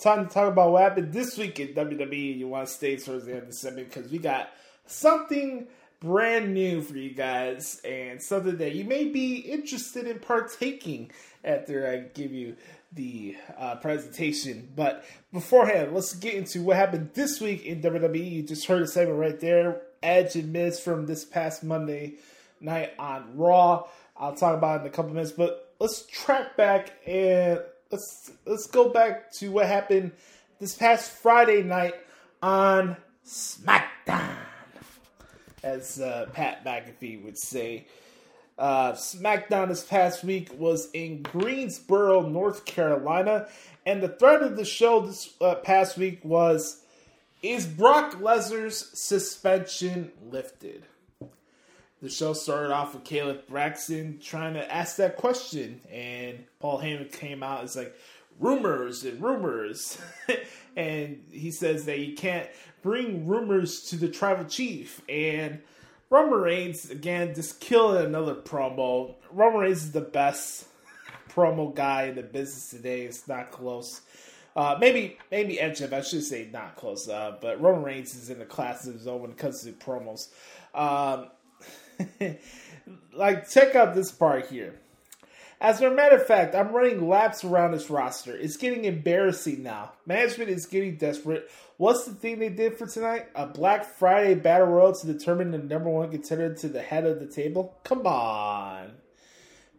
Time to talk about what happened this week in WWE. You want to stay towards the end of the segment because we got something brand new for you guys and something that you may be interested in partaking after I give you the uh, presentation. But beforehand, let's get into what happened this week in WWE. You just heard a segment right there Edge and Miz from this past Monday night on Raw. I'll talk about it in a couple minutes, but let's track back and let's let's go back to what happened this past Friday night on SmackDown, as uh, Pat McAfee would say. Uh, SmackDown this past week was in Greensboro, North Carolina, and the thread of the show this uh, past week was: Is Brock Lesnar's suspension lifted? The show started off with Kayla Braxton trying to ask that question, and Paul Heyman came out It's like rumors and rumors, and he says that you can't bring rumors to the tribal chief. And Roman Reigns again just killing another promo. Roman Reigns is the best promo guy in the business today. It's not close. Uh, maybe maybe MJF, I should say not close, uh, but Roman Reigns is in the class of his own when it comes to promos. Um, like, check out this part here. As a matter of fact, I'm running laps around this roster. It's getting embarrassing now. Management is getting desperate. What's the thing they did for tonight? A Black Friday Battle Royal to determine the number one contender to the head of the table? Come on.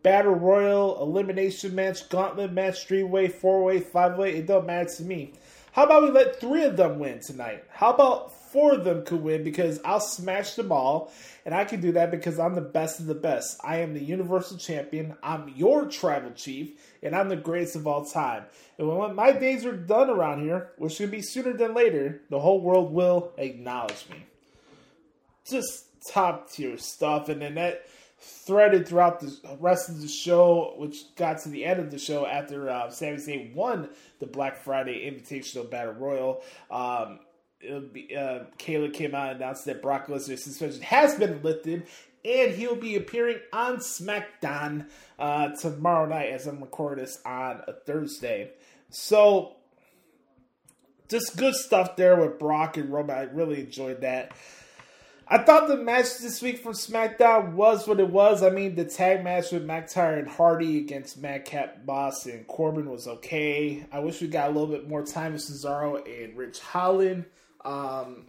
Battle Royal, elimination match, gauntlet match, three way, four way, five way. It don't matter to me. How about we let three of them win tonight? How about four of them could win because I'll smash them all, and I can do that because I'm the best of the best. I am the Universal Champion. I'm your Tribal Chief, and I'm the greatest of all time. And when my days are done around here, which should be sooner than later, the whole world will acknowledge me. Just top tier stuff, and then that threaded throughout the rest of the show, which got to the end of the show after uh, Sami Zayn won the Black Friday Invitational Battle Royal. Um, be, uh, Kayla came out and announced that Brock Lesnar's suspension has been lifted, and he'll be appearing on SmackDown uh, tomorrow night as I'm recording this on a Thursday. So, just good stuff there with Brock and Roman. I really enjoyed that. I thought the match this week from SmackDown was what it was. I mean, the tag match with McIntyre and Hardy against Madcap Moss and Corbin was okay. I wish we got a little bit more time with Cesaro and Ridge Holland. Um,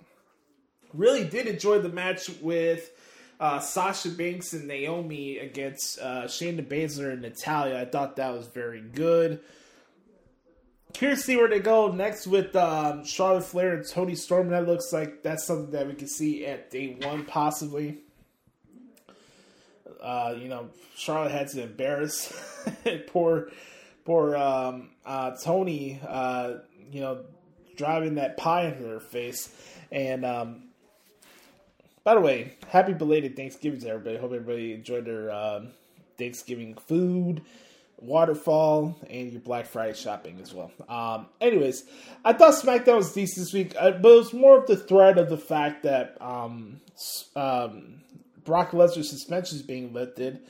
really did enjoy the match with uh, Sasha Banks and Naomi against uh, Shayna Baszler and Natalya. I thought that was very good. Curious to see where they go next with um, Charlotte Flair and Toni Storm. That looks like that's something that we can see at day one, possibly. Uh, you know, Charlotte had to embarrass poor, poor um, uh, Toni. Uh, you know, driving that pie into her face. And um, by the way, happy belated Thanksgiving to everybody. Hope everybody enjoyed their um, Thanksgiving food, waterfall, and your Black Friday shopping as well. Um, anyways, I thought SmackDown was decent this week, uh, but it was more of the threat of the fact that um, um, Brock Lesnar's suspension is being lifted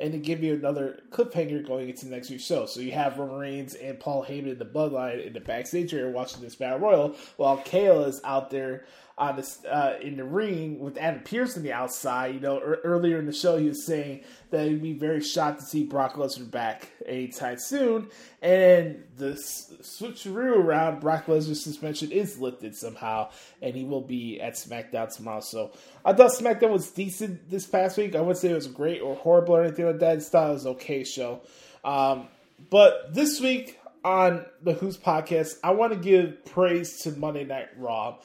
and to give you another cliffhanger going into the next week's show. So you have Roman Reigns and Paul Heyman in the Bloodline in the backstage area watching this Battle Royal, while Kayla is out there on this uh, in the ring with Adam Pearce on the outside. You know, er- earlier in the show, he was saying that he'd be very shocked to see Brock Lesnar back anytime soon. And the switcheroo around Brock Lesnar's suspension is lifted somehow, and he will be at SmackDown tomorrow. So I thought SmackDown was decent this past week. I wouldn't say it was great or horrible or anything like that. I just thought it was okay show. Um, but this week on the Hoots podcast, I want to give praise to Monday Night Raw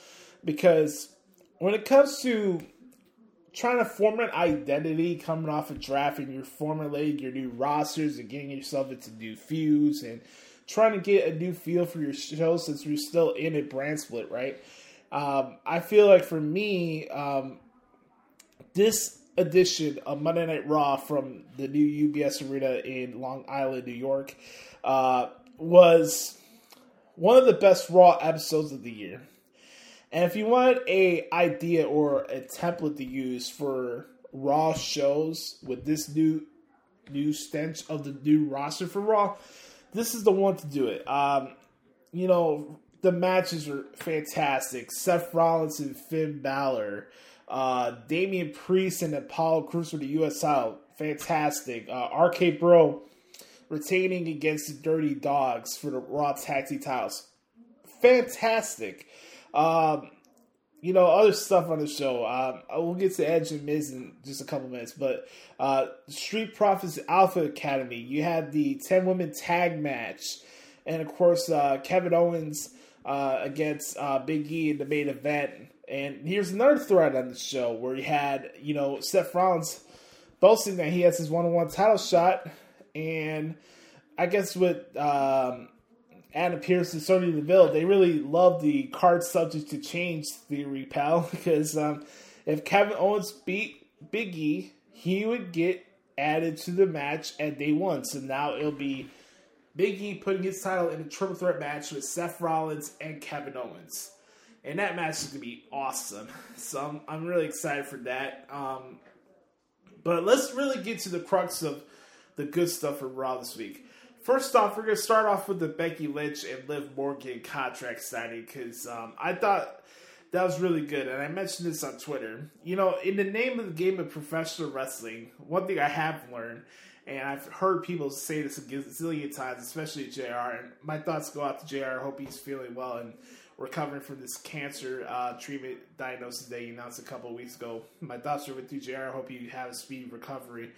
because when it comes to trying to form an identity coming off a draft and you're formulating your new rosters and getting yourself into new feuds and trying to get a new feel for your show since we're still in a brand split, right? Um, I feel like for me, um, this edition of Monday Night Raw from the new UBS Arena in Long Island, New York, uh, was one of the best Raw episodes of the year. And if you want a idea or a template to use for Raw shows with this new new stench of the new roster for Raw, this is the one to do it. Um, you know, the matches are fantastic. Seth Rollins and Finn Balor, uh, Damian Priest and Apollo Crews for the U.S. title, fantastic. Uh, RK Bro retaining against the Dirty Dawgs for the Raw Tag Team titles, fantastic. Um, you know, other stuff on the show. Um, we'll get to Edge and Miz in just a couple minutes, but uh, Street Profits Alpha Academy. You had the ten women tag match, and of course uh, Kevin Owens uh, against uh, Big E in the main event. And here's another thread on the show where you had you know Seth Rollins boasting that he has his one-on-one title shot, and I guess with um, Adam Pearce and Sonya Deville, they really love the card subject to change theory, pal. Because um, if Kevin Owens beat Big E, he would get added to the match at day one. So now it'll be Big E putting his title in a triple threat match with Seth Rollins and Kevin Owens. And that match is going to be awesome. So I'm, I'm really excited for that. Um, but let's really get to the crux of the good stuff from Raw this week. First off, we're gonna start off with the Becky Lynch and Liv Morgan contract signing because um, I thought that was really good, and I mentioned this on Twitter. You know, in the name of the game of professional wrestling, one thing I have learned, and I've heard people say this a gazillion times, especially Jr. And my thoughts go out to Jr. I hope he's feeling well and recovering from this cancer uh, treatment diagnosis that he announced a couple of weeks ago. My thoughts are with you, Jr. I hope you have a speedy recovery.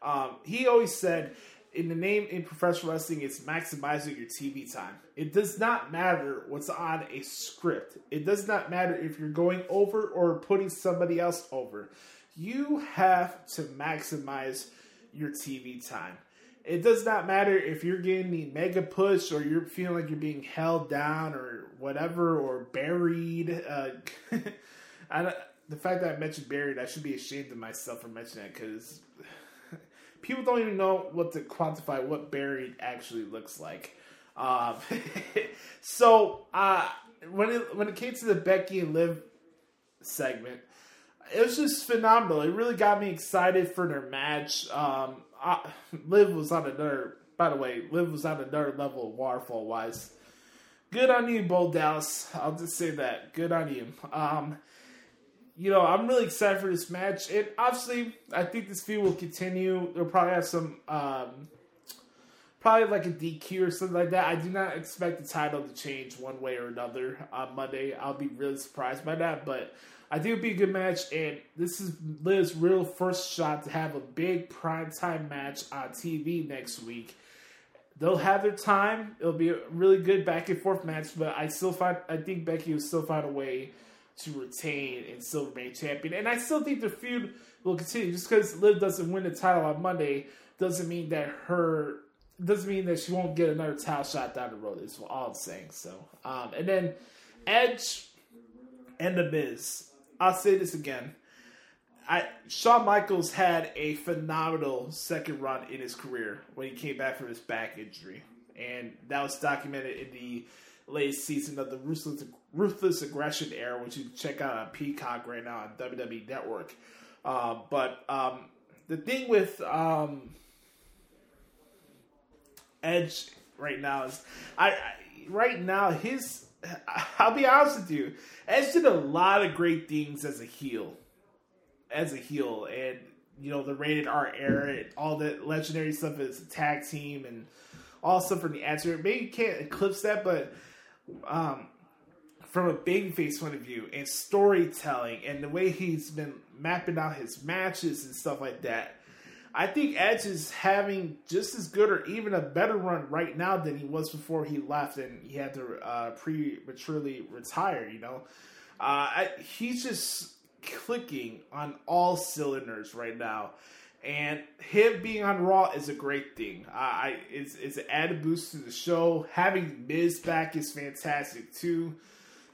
Um, he always said in the name in professional wrestling, it's maximizing your TV time. It does not matter what's on a script. It does not matter if you're going over or putting somebody else over. You have to maximize your TV time. It does not matter if you're getting the mega push or you're feeling like you're being held down or whatever or buried. Uh, I, the fact that I mentioned buried, I should be ashamed of myself for mentioning that because people don't even know what to quantify what buried actually looks like. Um, so uh, when it when it came to the Becky and Liv segment, it was just phenomenal. It really got me excited for their match. Um, I, Liv was on another. By the way, Liv was on another level waterfall wise. Good on you, Bo Dallas. I'll just say that. Good on you. Um, you know, I'm really excited for this match. And obviously, I think this feud will continue. They'll probably have some, um, probably like a DQ or something like that. I do not expect the title to change one way or another on Monday. I'll be really surprised by that, but I think it'll be a good match. And this is Liv's real first shot to have a big primetime match on TV next week. They'll have their time. It'll be a really good back and forth match, but I still find I think Becky will still find a way to retain and still remain champion. And I still think the feud will continue. Just because Liv doesn't win the title on Monday doesn't mean that her doesn't mean that she won't get another title shot down the road. Is all I'm saying. So, um, and then Edge and the Miz. I'll say this again. I Shawn Michaels had a phenomenal second run in his career when he came back from his back injury, and that was documented in the latest season of the Ruthless Ruthless Aggression era, which you can check out on Peacock right now on WWE Network. Uh, but um, the thing with um, Edge right now is, I, I right now his. I'll be honest with you, Edge did a lot of great things as a heel, as a heel, and you know the rated R era, and all the legendary stuff as a tag team, and all stuff from the answer. Maybe you can't eclipse that, but um, from a babyface point of view and storytelling and the way he's been mapping out his matches and stuff like that, I think Edge is having just as good or even a better run right now than he was before he left and he had to uh, prematurely retire. You know, uh, I, he's just clicking on all cylinders right now. And him being on Raw is a great thing. Uh, I it's it's an added boost to the show. Having Miz back is fantastic too.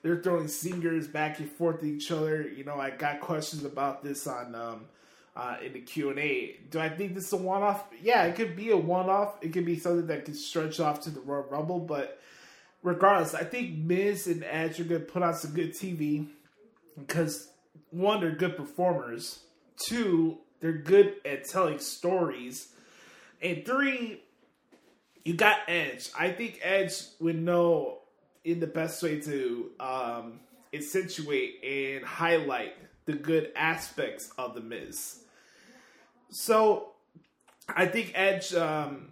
They're throwing singers back and forth to each other. You know, I got questions about this on um, uh, in the Q and A. Do I think this is a one off? Yeah, it could be a one off. It could be something that could stretch off to the Royal Rumble. But regardless, I think Miz and Edge are going to put on some good TV because one, they're good performers. Two, they're good at telling stories. And three, you got Edge. I think Edge would know in the best way to um, accentuate and highlight the good aspects of the Miz. So I think Edge um,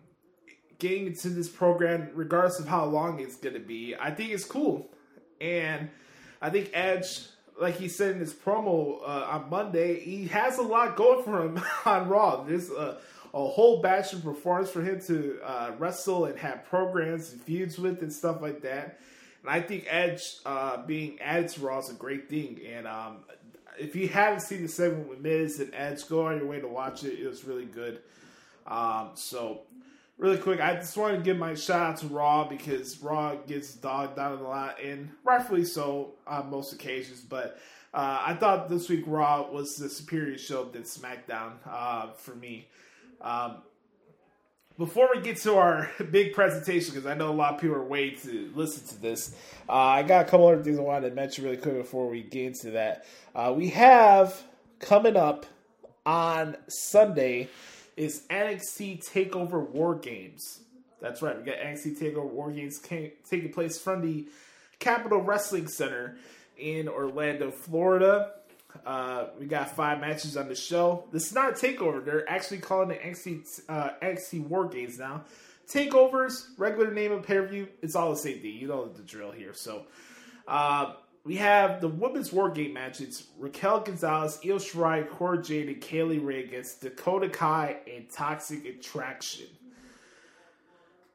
getting into this program, regardless of how long it's going to be, I think it's cool. And I think Edge like he said in his promo uh, on Monday, he has a lot going for him on Raw. There's a, a whole batch of performance for him to uh, wrestle and have programs and feuds with and stuff like that. And I think Edge uh, being added to Raw is a great thing. And um, if you haven't seen the segment with Miz and Edge, go on your way to watch it. It was really good. Um, so really quick, I just want to give my shout out to Raw because Raw gets dogged out a lot, and rightfully so on most occasions. But uh, I thought this week Raw was the superior show than SmackDown uh, for me. Um, before we get to our big presentation, because I know a lot of people are waiting to listen to this, uh, I got a couple other things I wanted to mention really quick before we get into that. Uh, we have coming up on Sunday is NXT Takeover WarGames. That's right, we got NXT Takeover WarGames taking place from the Capitol Wrestling Center in Orlando, Florida. Uh, we got five matches on the show. This is not a takeover. They're actually calling it NXT, uh, NXT WarGames now. Takeovers, regular name of pay per view, it's all the same thing. You know the drill here. So, uh, we have the women's war game matches Raquel Gonzalez, Io Shirai, Cora Jade, and Kay Lee Ray against Dakota Kai and Toxic Attraction.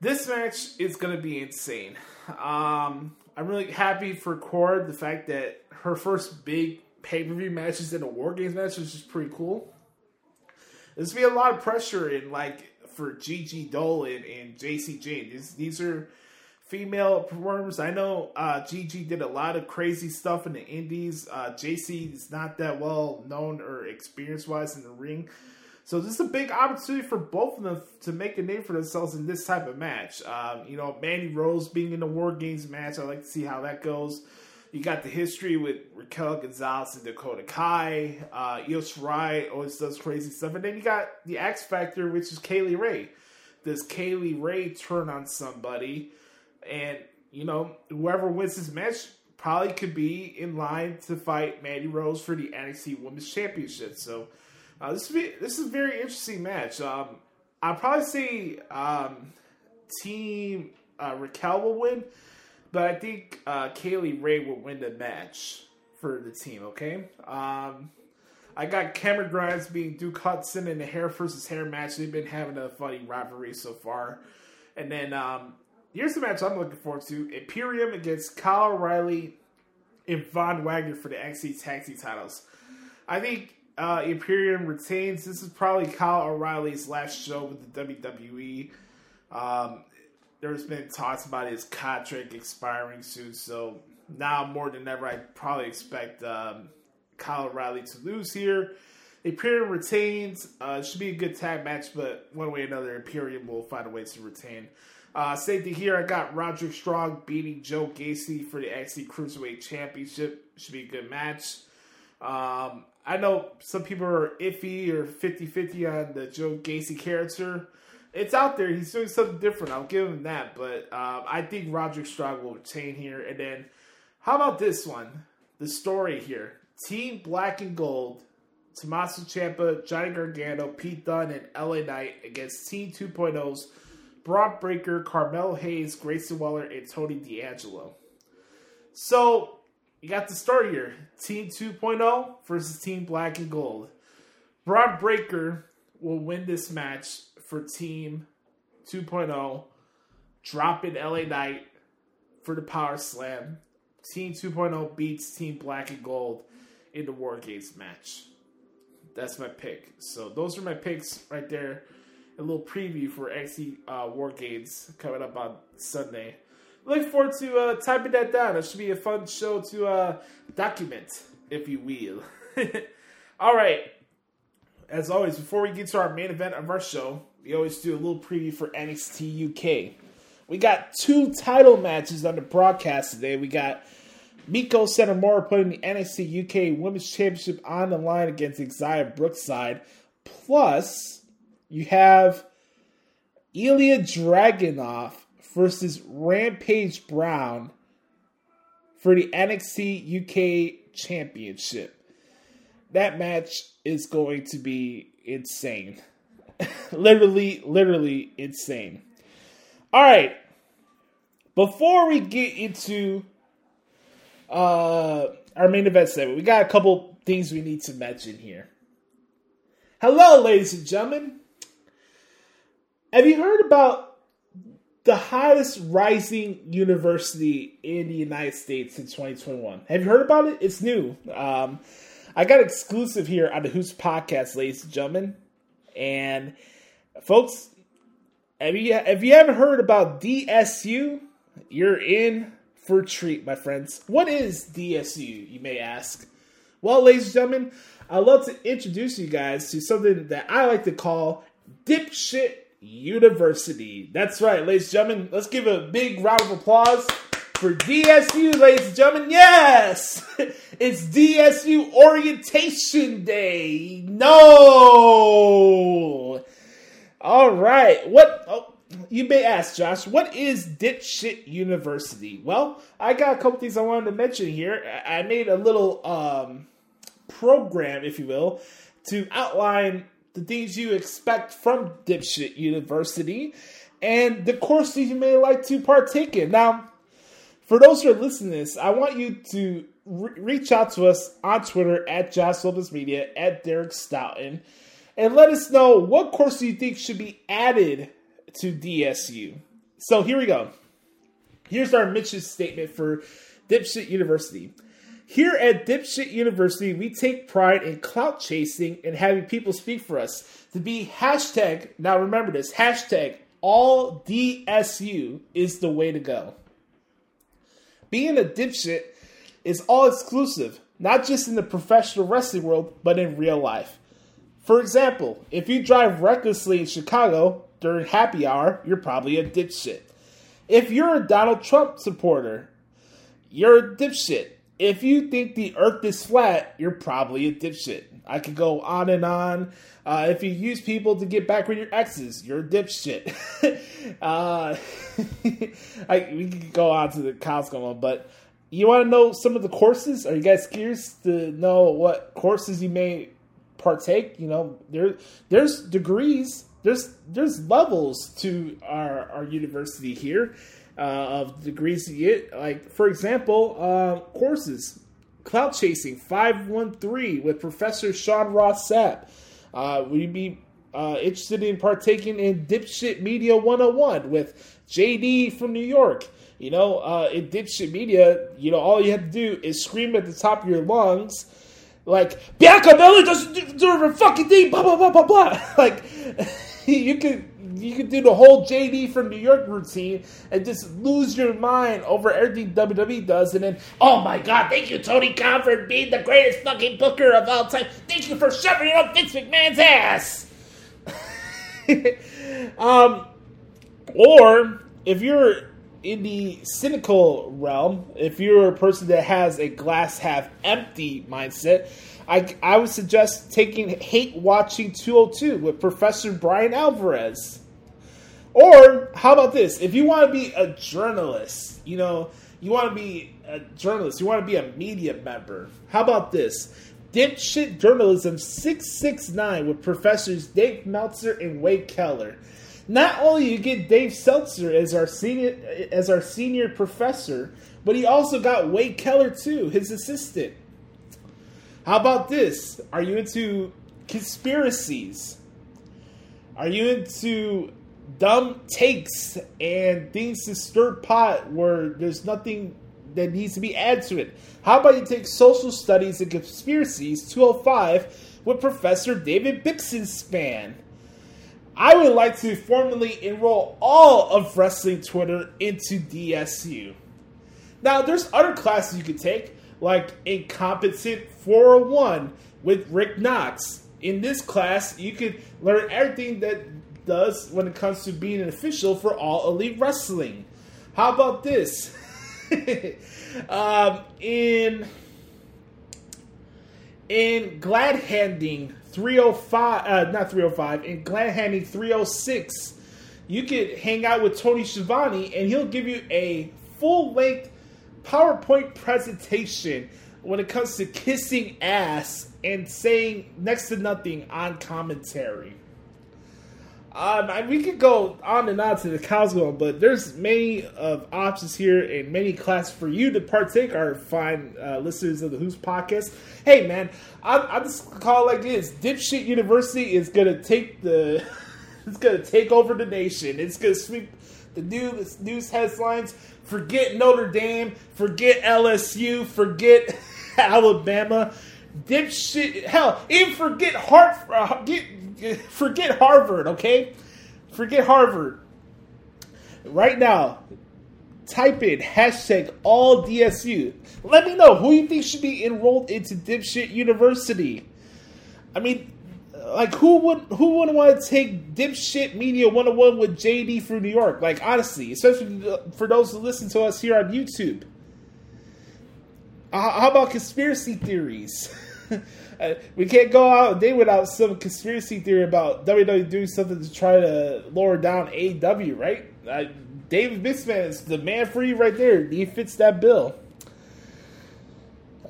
This match is going to be insane. Um, I'm really happy for Cora, the fact that her first big pay per view match is in a WarGames match, which is pretty cool. There's going to be a lot of pressure in, like, for Gigi Dolan and JC Jane. These, these are female performers. I know uh, Gigi did a lot of crazy stuff in the indies. Uh, JC is not that well known or experience wise in the ring. So this is a big opportunity for both of them to make a name for themselves in this type of match. Um, you know, Mandy Rose being in the WarGames match, I like to see how that goes. You got the history with Raquel Gonzalez and Dakota Kai. Uh, Io Shirai always does crazy stuff. And then you got the X Factor, which is Kay Lee Ray. Does Kay Lee Ray turn on somebody? And, you know, whoever wins this match probably could be in line to fight Mandy Rose for the NXT Women's Championship. So uh, this be, this is a very interesting match. Um, I'll probably say um, Team uh, Raquel will win, but I think uh, Kay Lee Ray will win the match for the team. Okay. Um, I got Cameron Grimes being Duke Hudson in the hair versus hair match. They've been having a funny rivalry so far. And then um, here's the match I'm looking forward to: Imperium against Kyle O'Reilly and Von Wagner for the Tag Team titles. I think uh, Imperium retains. This is probably Kyle O'Reilly's last show with the WWE. Um, there's been talks about his contract expiring soon, so now more than ever, I probably expect um, Kyle O'Reilly to lose here. Imperium retains. Uh, should be a good tag match, but one way or another, Imperium will find a way to retain. Uh, thing here. I got Roderick Strong beating Joe Gacy for the NXT Cruiserweight Championship. Should be a good match. Um, I know some people are iffy or 50 50 on the Joe Gacy character. It's out there. He's doing something different. I'll give him that. But um, I think Roderick Strong will retain here. And then, how about this one? The story here Team Black and Gold, Tommaso Ciampa, Johnny Gargano, Pete Dunne, and LA Knight against Team 2.0's Bron Breakker, Carmelo Hayes, Grayson Waller, and Tony D'Angelo. So, you got the start here Team 2.0 versus Team Black and Gold. Bron Breakker will win this match for Team 2.0, dropping LA Knight for the Power Slam. Team 2.0 beats Team Black and Gold in the WarGames match. That's my pick. So those are my picks right there. A little preview for XC uh, WarGames coming up on Sunday. Looking forward to uh, typing that down. It should be a fun show to uh, document, if you will. All right. As always, before we get to our main event of our show, we always do a little preview for NXT UK. We got two title matches on the broadcast today. We got Meiko Satomura putting the NXT UK Women's Championship on the line against Xia Brookside. Plus, you have Ilya Dragunov versus Rampage Brown for the NXT UK Championship. That match is going to be insane. literally, literally insane. All right. Before we get into uh, our main event segment, we got a couple things we need to mention here. Hello, ladies and gentlemen. Have you heard about the hottest rising university in the United States in 2021? Have you heard about it? It's new. Um, I got exclusive here on the Hoots podcast, ladies and gentlemen. And folks, if you if you haven't heard about DSU, you're in for a treat, my friends. What is DSU, you may ask? Well, ladies and gentlemen, I'd love to introduce you guys to something that I like to call Dipshit University. That's right, ladies and gentlemen. Let's give a big round of applause for DSU, ladies and gentlemen. Yes, it's DSU Orientation Day. No, All right. What oh, you may ask, Josh, what is Dipshit University? Well, I got a couple things I wanted to mention here. I made a little um, program, if you will, to outline the things you expect from Dipshit University and the courses you may like to partake in. Now, for those who are listening to this, I want you to re- reach out to us on Twitter at Josh Media, at Derek Stoughton, and let us know what course you think should be added to DSU. So here we go. Here's our mission statement for Dipshit University. Here at Dipshit University, we take pride in clout chasing and having people speak for us. To be hashtag, now remember this, hashtag all DSU is the way to go. Being a dipshit is all exclusive, not just in the professional wrestling world, but in real life. For example, if you drive recklessly in Chicago during happy hour, you're probably a dipshit. If you're a Donald Trump supporter, you're a dipshit. If you think the earth is flat, you're probably a dipshit. I could go on and on. Uh, if you use people to get back with your exes, you're a dipshit. uh, I, we could go on to the cows come on, but you want to know some of the courses? Are you guys curious to know what courses you may partake? You know, there there's degrees, there's there's levels to our our university here uh, of degrees you get. Like for example, uh, courses. Cloud Chasing 513 with Professor Sean Ross Sapp. Uh, would you be uh, interested in partaking in Dipshit Media 101 with JD from New York? You know, uh, in Dipshit Media, you know, all you have to do is scream at the top of your lungs, like, Bianca Miller doesn't deserve her fucking thing, blah, blah, blah, blah, blah. Like, you could you could do the whole JD from New York routine and just lose your mind over everything WWE does, and then, oh my god, thank you, Tony Khan, for being the greatest fucking booker of all time. Thank you for shoving it up Vince McMahon's ass. um, or if you're in the cynical realm, if you're a person that has a glass half empty mindset, I, I would suggest taking Hate Watching 202 with Professor Bryan Alvarez. Or how about this? If you want to be a journalist, you know, you want to be a journalist, you want to be a media member. How about this? Dipshit Journalism 669 with professors Dave Meltzer and Wade Keller. Not only you get Dave Meltzer as our senior as our senior professor, but he also got Wade Keller too, his assistant. How about this? Are you into conspiracies? Are you into dumb takes and things to stir pot where there's nothing that needs to be added to it? How about you take social studies and conspiracies 205 with Professor David Bixenspan? I would like to formally enroll all of wrestling Twitter into DSU. Now, there's other classes you could take, like Incompetent 401 with Rick Knox. In this class, you could learn everything that does when it comes to being an official for all elite wrestling. How about this? um, in in glad handing 305 uh, not 305 in glad handing 306 you could hang out with tony Schiavone and he'll give you a full length powerpoint presentation when it comes to kissing ass and saying next to nothing on commentary um, I- we could go on and on to the cows going, but there's many of options here and many classes for you to partake. Our fine uh, listeners of the Hoots podcast. Hey man, I, I just call it like this: Dipshit University is gonna take the, it's gonna take over the nation. It's gonna sweep the news news headlines. Forget Notre Dame. Forget LSU. Forget Alabama. Dipshit. Hell, even forget Hart. Uh, get, forget Harvard. Okay, forget Harvard. Right now, type in hashtag all DSU. Let me know who you think should be enrolled into Dipshit University. I mean, like who would who wouldn't want to take Dipshit Media 101 with JD from New York? Like honestly, especially for those who listen to us here on YouTube. Uh, how about conspiracy theories? Uh, we can't go out a day without some conspiracy theory about WWE doing something to try to lower down AEW, right? Uh, David Bixenspan is the man for you right there. He fits that bill.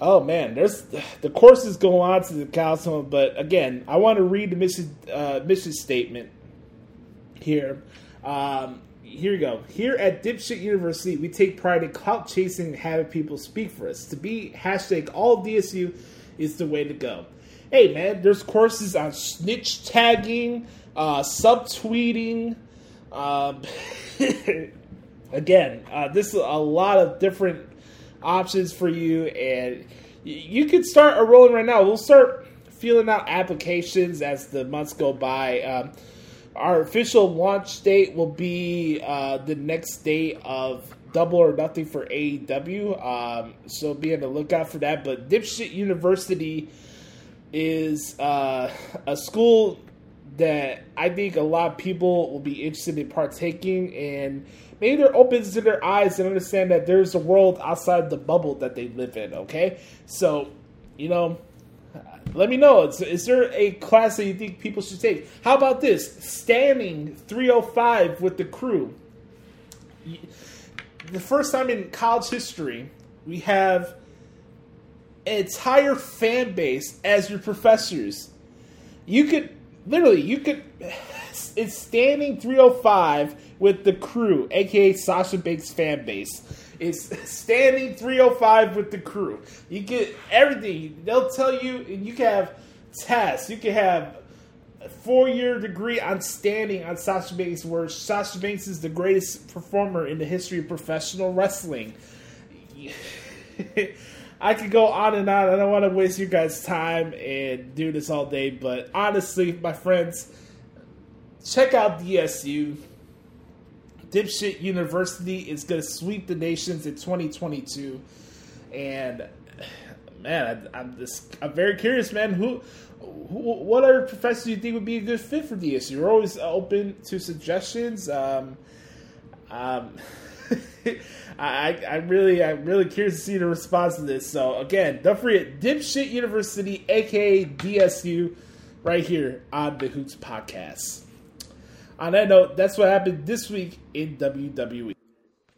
Oh man, there's the courses going on to the council, but again, I want to read the mission uh, mission statement here. Um, here we go. Here at Dipshit University, we take pride in clout chasing and having people speak for us. To be hashtag all DSU is the way to go. Hey man, there's courses on snitch tagging, uh, subtweeting. Um, again, uh, this is a lot of different options for you, and you can start a rolling right now. We'll start feeling out applications as the months go by. Um, our official launch date will be uh, the next day of Double or Nothing for AEW. Um, so be on the lookout for that. But Dipshit University is uh, a school that I think a lot of people will be interested in partaking and maybe they're open to their eyes and understand that there's a world outside the bubble that they live in, okay? So, you know, let me know. Is, is there a class that you think people should take? How about this? Standing 305 with the crew. The first time in college history, we have an entire fan base as your professors. You could literally, you could. It's standing 305 with the crew, aka Sasha Banks fan base. It's standing 305 with the crew. You get everything. They'll tell you, and you can have tests. You can have four year degree on standing on Sasha Banks, where Sasha Banks is the greatest performer in the history of professional wrestling. I could go on and on. I don't want to waste you guys' time and do this all day, but honestly, my friends, check out DSU. Dipshit University is going to sweep the nations in 2022, and man, I, am just I'm very curious, man. Who, who, what other professors do you think would be a good fit for DSU? We're always open to suggestions. Um, um, I, I really, I'm really curious to see the response to this. So again, don't forget Dipshit University, aka DSU, right here on the Hoots Podcast. On that note, that's what happened this week in WWE.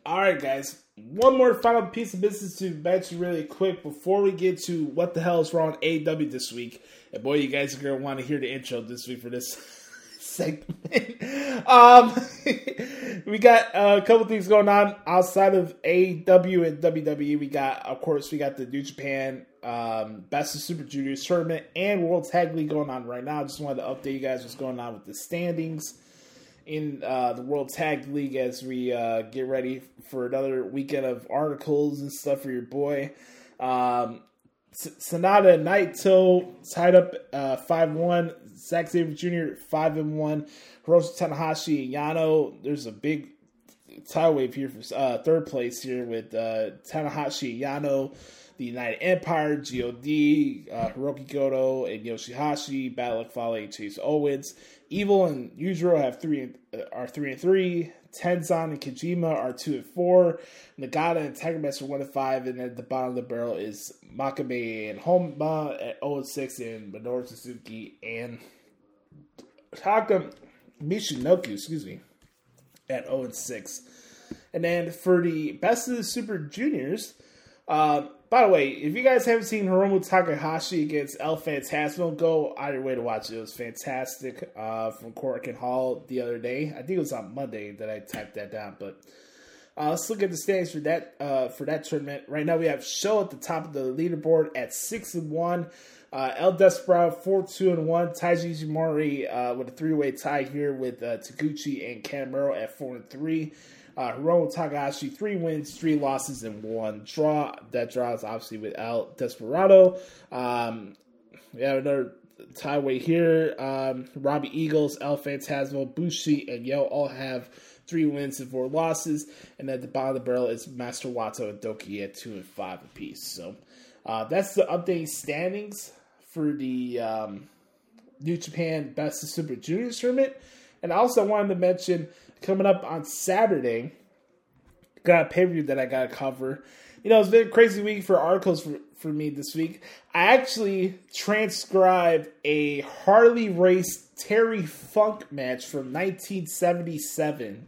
All right, guys. One more final piece of business to mention really quick before we get to what the hell is wrong with AEW this week. And boy, you guys are gonna want to hear the intro this week for this segment. um, we got a couple things going on outside of AEW and WWE. We got, of course, we got the New Japan um, Best of Super Juniors tournament and World Tag League going on right now. Just wanted to update you guys what's going on with the standings in uh, the World Tag League as we uh, get ready for another weekend of articles and stuff for your boy. Um, Sanada and Naito tied up uh, five one. Zack Sabre Jr. five and one. Hiroshi Tanahashi and Yano. There's a big tie wave here for uh, third place here with uh, Tanahashi Yano. The United Empire, GOD, uh, Hiroki Goto, and Yoshihashi, Bad Luck Fale, Chase Owens. Evil and Yujiro have three uh, are three and three. Tenzan and Kojima are two and four. Nagata and Tiger Mask are one and five, and at the bottom of the barrel is Makabe and Honma at 0 and six, and Minoru Suzuki and Taka Michinoku, excuse me, at 0 and six. And then for the best of the Super Juniors, uh, by the way, if you guys haven't seen Hiromu Takahashi against El Phantasmo, go either way to watch it. It was fantastic uh, from and Hall the other day. I think it was on Monday that I typed that down. But uh, let's look at the standings for that uh, for that tournament. Right now, we have SHO at the top of the leaderboard at six and one. Uh, El Desperado four two and one. Taiji Ishimori uh, with a three way tie here with uh, Taguchi and Kanemaru at four and three. Uh, Hiromu Takahashi, three wins, three losses, and one draw. That draw is obviously with El Desperado. Um, we have another tie tieway here. Um, Robbie Eagles, El Phantasmo, Bushi, and YOH all have three wins and four losses. And at the bottom of the barrel is Master Wato and DOUKI at two and five apiece. So uh, that's the updated standings for the um, New Japan Best of Super Juniors tournament. And I also wanted to mention coming up on Saturday, got a pay per view that I got to cover. you know, it's been a crazy week for articles for, for me this week. I actually transcribed a Harley Race Terry Funk match from 1977.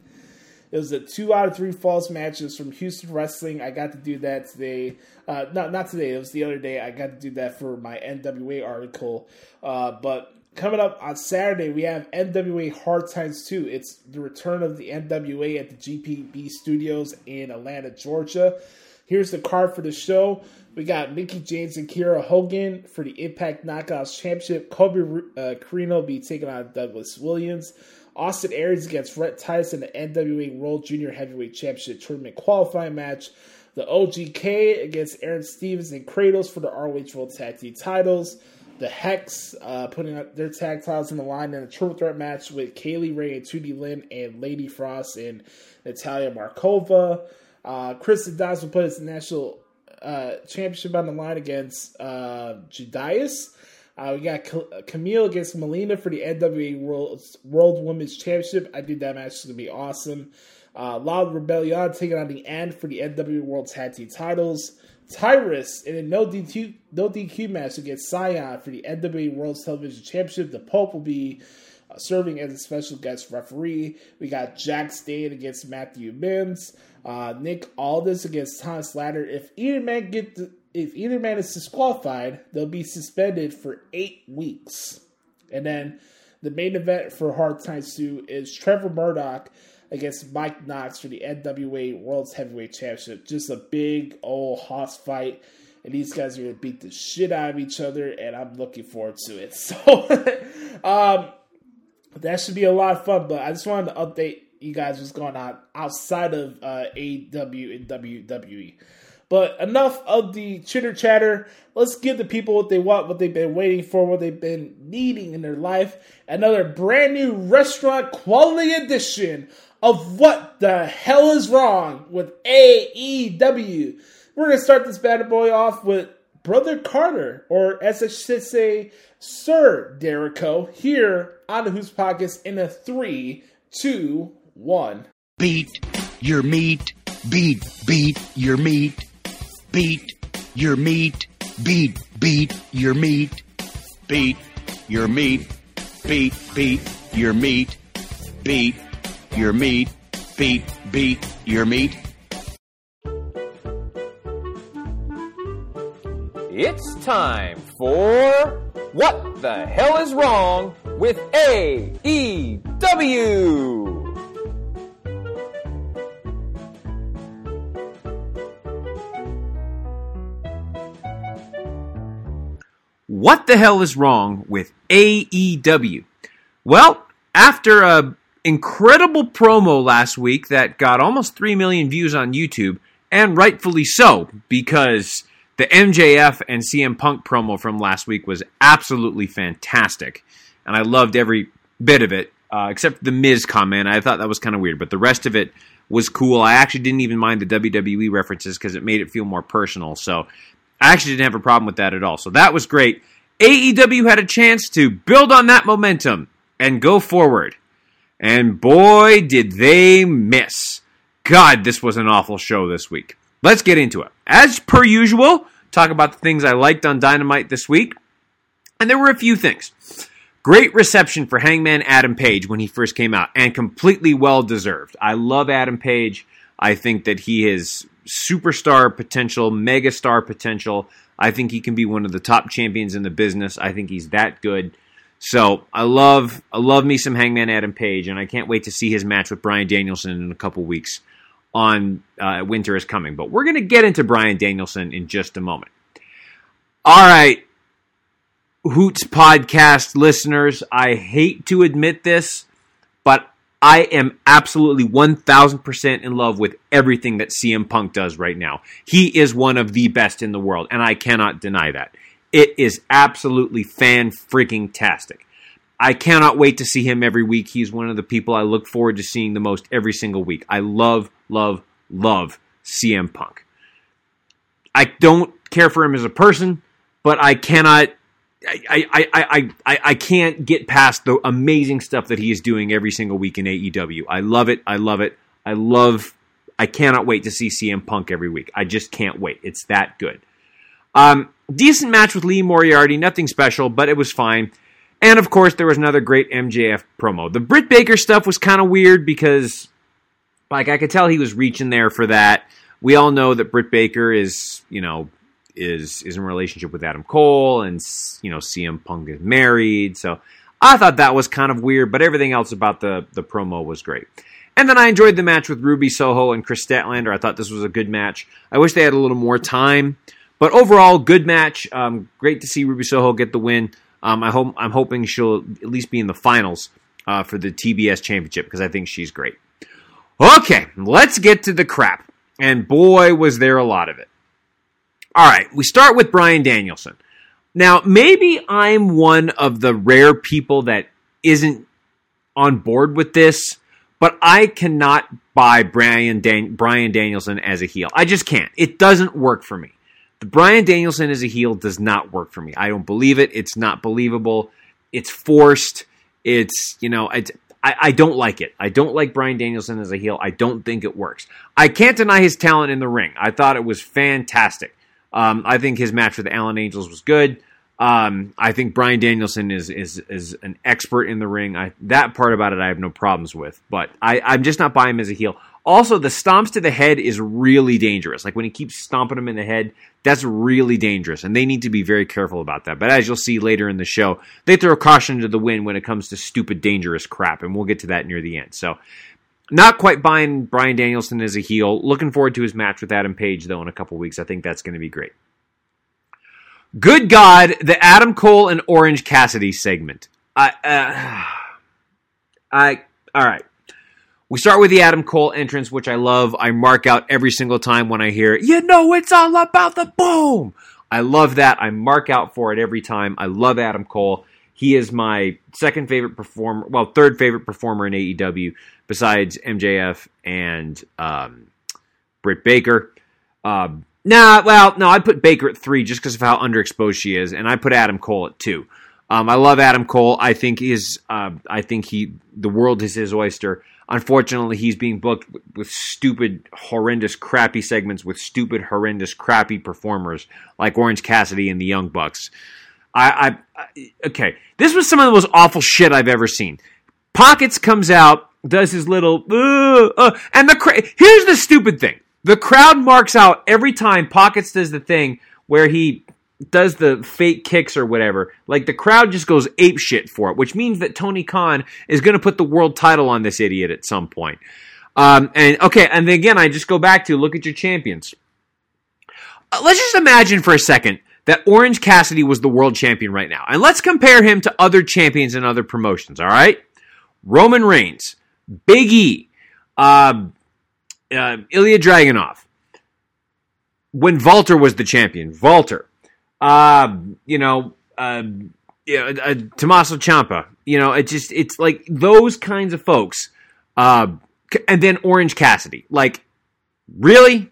It was a two out of three falls matches from Houston Wrestling. I got to do that today. Uh, not not today. It was the other day. I got to do that for my NWA article. Uh, but coming up on Saturday, we have NWA Hard Times 2. It's the return of the NWA at the GPB Studios in Atlanta, Georgia. Here's the card for the show. We got Mickie James and Kiera Hogan for the Impact Knockouts Championship. Colby uh, Corino will be taking on Douglas Williams. Austin Aries against Rhett Titus in the NWA World Junior Heavyweight Championship Tournament qualifying match. The OGK against Aron Stevens and Kratos for the ROH World Tag Team titles. The Hex uh, putting up their tag titles in the line in a triple threat match with Kaylee Ray and Tootie Lynn and Lady Frost and Natalia Markova. Uh, Chris Adonis will put his national uh, championship on the line against uh, Judias. Uh, we got Camille against Melina for the NWA World, World Women's Championship. I think that match is going to be awesome. Uh, La Rebelión taking on the end for the NWA World Tag Team titles. Tyrus in a no DQ, no DQ match against Scion for the NWA World Television Championship. The Pope will be uh, serving as a special guest referee. We got Jax Dane against Matthew Mims. Uh, Nick Aldis against Thom Latimer. If either man get the, if either man is disqualified, they'll be suspended for eight weeks. And then the main event for Hard Times 2 is Trevor Murdoch against Mike Knox for the NWA World's Heavyweight Championship. Just a big old hoss fight. And these guys are going to beat the shit out of each other, and I'm looking forward to it. So, um, that should be a lot of fun. But I just wanted to update you guys what's going on outside of uh, AEW and WWE. But enough of the chitter chatter. Let's give the people what they want, what they've been waiting for, what they've been needing in their life. Another brand new restaurant quality edition of What the Hell is Wrong with AEW. We're going to start this bad boy off with Brother Carter, or as I should say, Sir Dericho, here on Hoots Podcast in a three, two, one. Beat your meat, beat, beat your meat, beat your meat, beat, beat your meat, beat your meat, beat, beat your meat, beat your meat, beat, beat your meat. It's time for What the Hell is Wrong with AEW? What the hell is wrong with AEW? Well, after a incredible promo last week that got almost 3 million views on YouTube, and rightfully so, because the MJF and CM Punk promo from last week was absolutely fantastic. And I loved every bit of it, uh, except the Miz comment. I thought that was kind of weird, but the rest of it was cool. I actually didn't even mind the WWE references because it made it feel more personal. So I actually didn't have a problem with that at all. So that was great. AEW had a chance to build on that momentum and go forward. And boy, did they miss. God, this was an awful show this week. Let's get into it. As per usual, talk about the things I liked on Dynamite this week. And there were a few things. Great reception for Hangman Adam Page when he first came out, and completely well deserved. I love Adam Page. I think that he has superstar potential, megastar potential. I think he can be one of the top champions in the business. I think he's that good. So I love I love me some Hangman Adam Page, and I can't wait to see his match with Bryan Danielson in a couple weeks on uh, Winter is Coming. But we're going to get into Bryan Danielson in just a moment. All right, Hoots podcast listeners, I hate to admit this, but I am absolutely 1000% in love with everything that CM Punk does right now. He is one of the best in the world, and I cannot deny that. It is absolutely fan freaking tastic. I cannot wait to see him every week. He's one of the people I look forward to seeing the most every single week. I love, love, love CM Punk. I don't care for him as a person, but I cannot I, I, I, I, I can't get past the amazing stuff that he is doing every single week in AEW. I love it. I love it. I love I cannot wait to see CM Punk every week. I just can't wait. It's that good. Um, decent match with Lee Moriarty, nothing special, but it was fine. And of course, there was another great MJF promo. The Britt Baker stuff was kind of weird because, like, I could tell he was reaching there for that. We all know that Britt Baker is, you know, is is in a relationship with Adam Cole, and you know, CM Punk is married. So I thought that was kind of weird, but everything else about the the promo was great. And then I enjoyed the match with Ruby Soho and Kris Statlander. I thought this was a good match. I wish they had a little more time, but overall, good match. Um, great to see Ruby Soho get the win. Um, I hope I'm hoping she'll at least be in the finals uh, for the TBS Championship because I think she's great. Okay, let's get to the crap. And boy, was there a lot of it. All right, we start with Bryan Danielson. Now, maybe I'm one of the rare people that isn't on board with this, but I cannot buy Brian, Dan- Bryan Danielson as a heel. I just can't. It doesn't work for me. The Bryan Danielson as a heel does not work for me. I don't believe it. It's not believable. It's forced. It's, you know, it's, I, I don't like it. I don't like Bryan Danielson as a heel. I don't think it works. I can't deny his talent in the ring. I thought it was fantastic. Um, I think his match with Alan Angels was good. Um, I think Bryan Danielson is is is an expert in the ring. I, that part about it I have no problems with, but I, I'm just not buying him as a heel. Also, the stomps to the head is really dangerous. Like when he keeps stomping him in the head, that's really dangerous, and they need to be very careful about that. But as you'll see later in the show, they throw caution to the wind when it comes to stupid, dangerous crap, and we'll get to that near the end. So, not quite buying Bryan Danielson as a heel. Looking forward to his match with Adam Page though in a couple weeks. I think that's going to be great. Good God, the Adam Cole and Orange Cassidy segment. I, uh, I, all right. We start with the Adam Cole entrance, which I love. I mark out every single time when I hear, you know, it's all about the boom. I love that. I mark out for it every time. I love Adam Cole. He is my second favorite performer, well, third favorite performer in AEW besides MJF and um, Britt Baker. Um, nah, well, no, I'd put Baker at three just because of how underexposed she is, and I put Adam Cole at two. Um, I love Adam Cole. I think is uh, I think he the world is his oyster. Unfortunately, he's being booked with, stupid, horrendous, crappy segments with stupid, horrendous, crappy performers like Orange Cassidy and the Young Bucks. I, I, I okay, this was some of the most awful shit I've ever seen. Pockets comes out, does his little, uh, uh, and the cra- here's the stupid thing: the crowd marks out every time Pockets does the thing where he does the fake kicks or whatever, like the crowd just goes ape shit for it, which means that Tony Khan is going to put the world title on this idiot at some point. Um, and okay, and again, I just go back to look at your champions. Uh, let's just imagine for a second that Orange Cassidy was the world champion right now, and let's compare him to other champions in other promotions. All right, Roman Reigns, Big E, uh, uh, Ilya Dragunov. When Walter was the champion, Walter uh, you know, uh, yeah, uh, Tommaso Ciampa. You know, it just it's like those kinds of folks. Uh, and then Orange Cassidy. Like, really?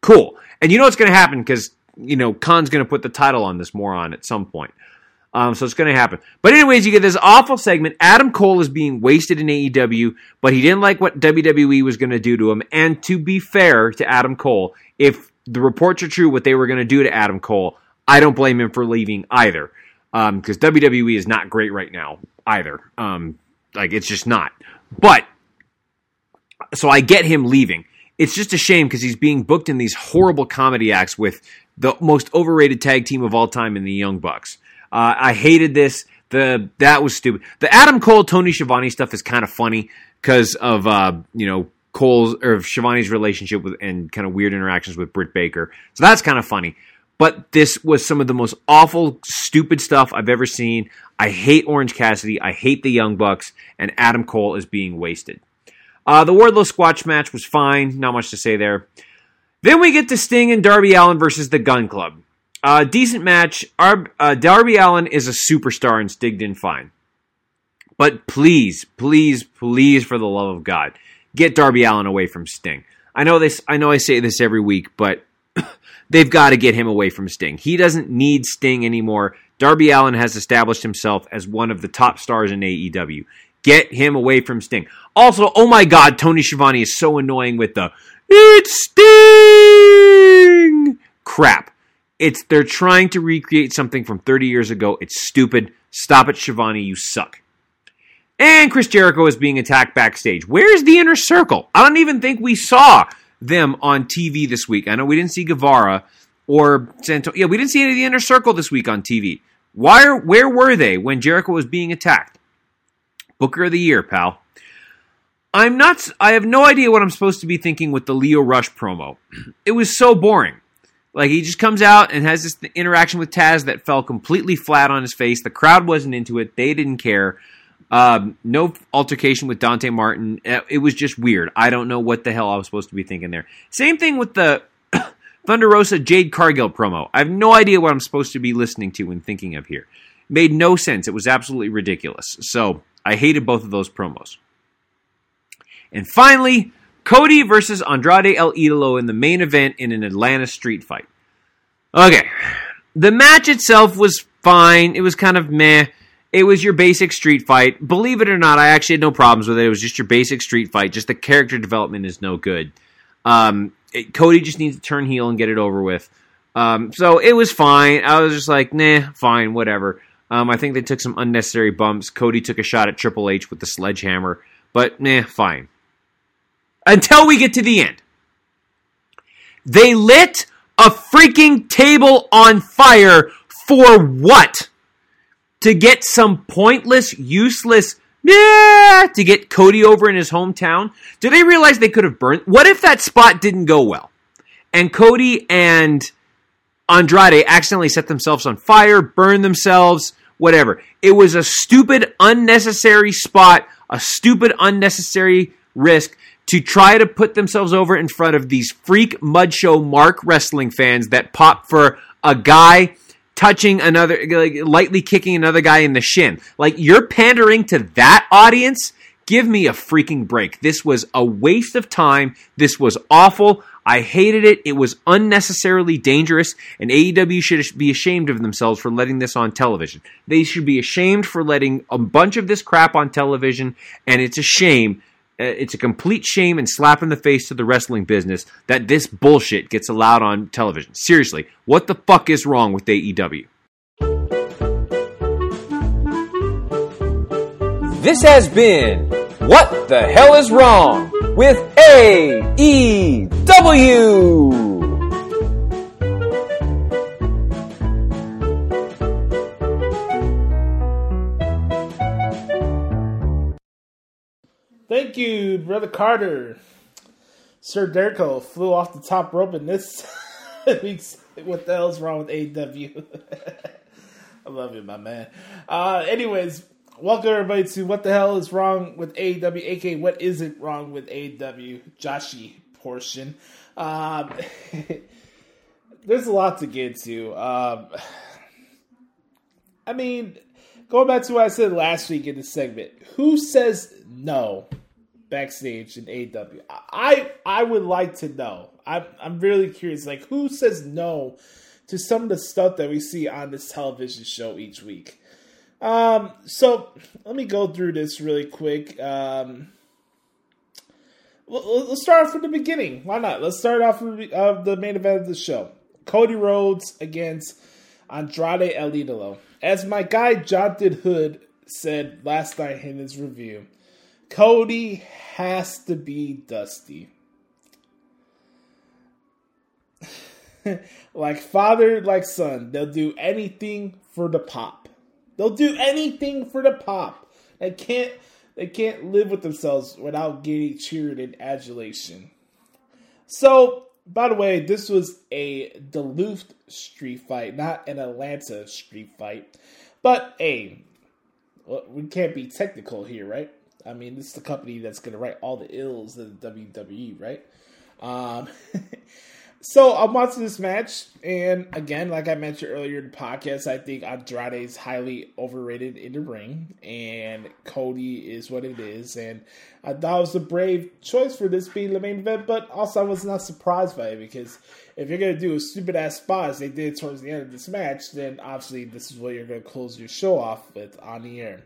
Cool. And you know what's going to happen because you know Khan's going to put the title on this moron at some point. Um, so it's going to happen. But anyways, you get this awful segment. Adam Cole is being wasted in AEW, but he didn't like what WWE was going to do to him. And to be fair to Adam Cole, if the reports are true, what they were going to do to Adam Cole, I don't blame him for leaving either, because um, WWE is not great right now either. Um, like it's just not. But so I get him leaving. It's just a shame because he's being booked in these horrible comedy acts with the most overrated tag team of all time in the Young Bucks. Uh, I hated this. The that was stupid. The Adam Cole Tony Schiavone stuff is kind of funny because of uh, you know Cole's or Schiavone's relationship with and kind of weird interactions with Britt Baker. So that's kind of funny. But this was some of the most awful, stupid stuff I've ever seen. I hate Orange Cassidy. I hate the Young Bucks, and Adam Cole is being wasted. Uh, the Wardlow Squash match was fine. Not much to say there. Then we get to Sting and Darby Allin versus the Gun Club. Uh, decent match. Uh, Darby Allin is a superstar and Sting did fine. But please, please, please, for the love of God, get Darby Allin away from Sting. I know this. I know I say this every week, but they've got to get him away from Sting. He doesn't need Sting anymore. Darby Allin has established himself as one of the top stars in AEW. Get him away from Sting. Also, oh my God, Tony Schiavone is so annoying with the "It's Sting" crap. It's they're trying to recreate something from 30 years ago. It's stupid. Stop it, Schiavone. You suck. And Chris Jericho is being attacked backstage. Where's the inner circle? I don't even think we saw them on TV this week. I know we didn't see Guevara or Santo. Yeah, we didn't see any of the inner circle this week on TV. Why are, where were they when Jericho was being attacked? Booker of the year, pal. I'm not. I have no idea what I'm supposed to be thinking with the Lio Rush promo. It was so boring. Like he just comes out and has this interaction with Taz that fell completely flat on his face. The crowd wasn't into it. They didn't care. Um, no altercation with Dante Martin. Uh, It was just weird. I don't know what the hell I was supposed to be thinking there. Same thing with the Thunder Rosa Jade Cargill promo. I have no idea what I'm supposed to be listening to and thinking of here. Made no sense. It was absolutely ridiculous. So I hated both of those promos. And finally, Cody versus Andrade El Idolo in the main event in an Atlanta street fight. Okay. The match itself was fine. It was kind of meh. It was your basic street fight. Believe it or not, I actually had no problems with it. It was just your basic street fight. Just the character development is no good. Um, it, Cody just needs to turn heel and get it over with. Um, so it was fine. I was just like, nah, fine, whatever. Um, I think they took some unnecessary bumps. Cody took a shot at Triple H with the sledgehammer, but nah, fine. Until we get to the end. They lit a freaking table on fire for what? To get some pointless, useless, yeah, to get Cody over in his hometown? Do they realize they could have burned? What if that spot didn't go well? And Cody and Andrade accidentally set themselves on fire, burned themselves, whatever. It was a stupid, unnecessary spot, a stupid, unnecessary risk to try to put themselves over in front of these freak mud show mark wrestling fans that pop for a guy touching another like, lightly kicking another guy in the shin. Like you're pandering to that audience? Give me a freaking break. This was a waste of time. This was awful. I hated it. It was unnecessarily dangerous, and AEW should be ashamed of themselves for letting this on television. They should be ashamed for letting a bunch of this crap on television, and it's a shame Uh, it's a complete shame and slap in the face to the wrestling business that this bullshit gets allowed on television. Seriously, what the fuck is wrong with AEW? This has been What the Hell is Wrong with AEW. Thank you, Brother Carter. Sir Derko flew off the top rope in this week's What the Hell's Wrong with AEW? I love you, my man. Uh, anyways, welcome everybody to What the Hell is Wrong with AEW, aka What Isn't Wrong with AEW, Joshy portion. Um, there's a lot to get to. Um, I mean, going back to what I said last week in the segment, who says no backstage in AEW? I I would like to know. I'm I'm really curious. Like, who says no to some of the stuff that we see on this television show each week? Um, so let me go through this really quick. Um, let's start off from the beginning. Why not? Let's start off uh, the main event of the show: Cody Rhodes against Andrade El Idolo. As my guy Jonathan Hood said last night in his review, Cody has to be Dusty. like father, like son, they'll do anything for the pop. They'll do anything for the pop. They can't they can't live with themselves without getting cheered and adulation. So, by the way, this was a Duluth street fight, not an Atlanta street fight. But hey, well, we can't be technical here, right? I mean, this is the company that's going to write all the ills of the WWE, right? Um, so I'm watching this match, and again, like I mentioned earlier in the podcast, I think Andrade is highly overrated in the ring, and Cody is what it is. And I thought it was a brave choice for this being the main event, but also I was not surprised by it because if you're going to do a stupid ass spot as they did towards the end of this match, then obviously this is what you're going to close your show off with on the air.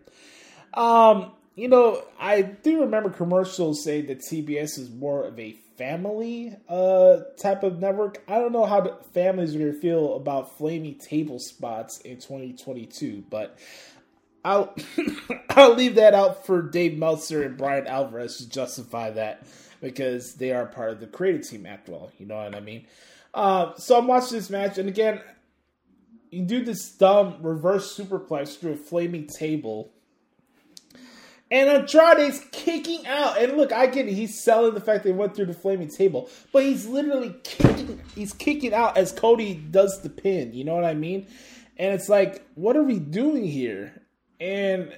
Um, you know, I do remember commercials saying that TBS is more of a family uh, type of network. I don't know how families are going to feel about flaming table spots in 2022, but I'll I'll leave that out for Dave Meltzer and Bryan Alvarez to justify that because they are part of the creative team after all. You know what I mean? Uh, so I'm watching this match, and again, you do this dumb reverse superplex through a flaming table and Andrade's kicking out. And look, I get it. He's selling the fact they went through the flaming table, but he's literally kicking. He's kicking out as Cody does the pin. You know what I mean? And it's like, what are we doing here? And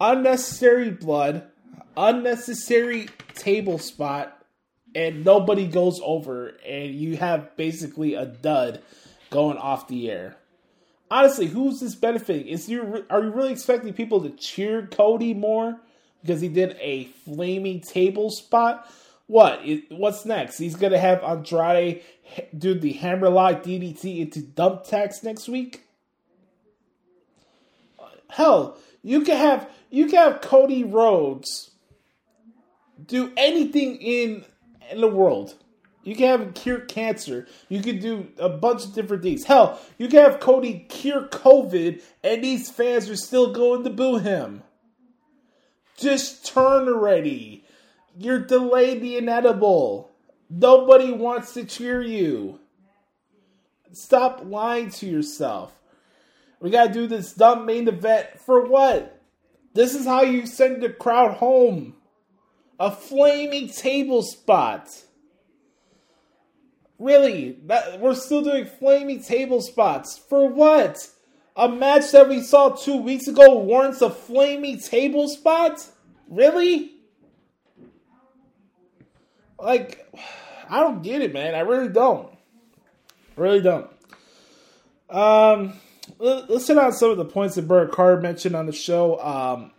unnecessary blood, unnecessary table spot, and nobody goes over, and you have basically a dud going off the air honestly, who's this benefiting? Is you are you really expecting people to cheer Cody more because he did a flaming table spot? What? What's next? He's gonna have Andrade do the hammerlock DDT into dump tax next week. Hell, you can have you can have Cody Rhodes do anything in in the world. You can have him cure cancer. You can do a bunch of different things. Hell, you can have Cody cure COVID, and these fans are still going to boo him. Just turn already. You're delayed the inedible. Nobody wants to cheer you. Stop lying to yourself. We gotta do this dumb main event for what? This is how you send the crowd home. A flaming table spot. Really? That, we're still doing flaming table spots. For what? A match that we saw two weeks ago warrants a flaming table spot? Really? Like, I don't get it, man. I really don't. Really don't. Um, let's hit on some of the points that Bert Carr mentioned on the show. Um,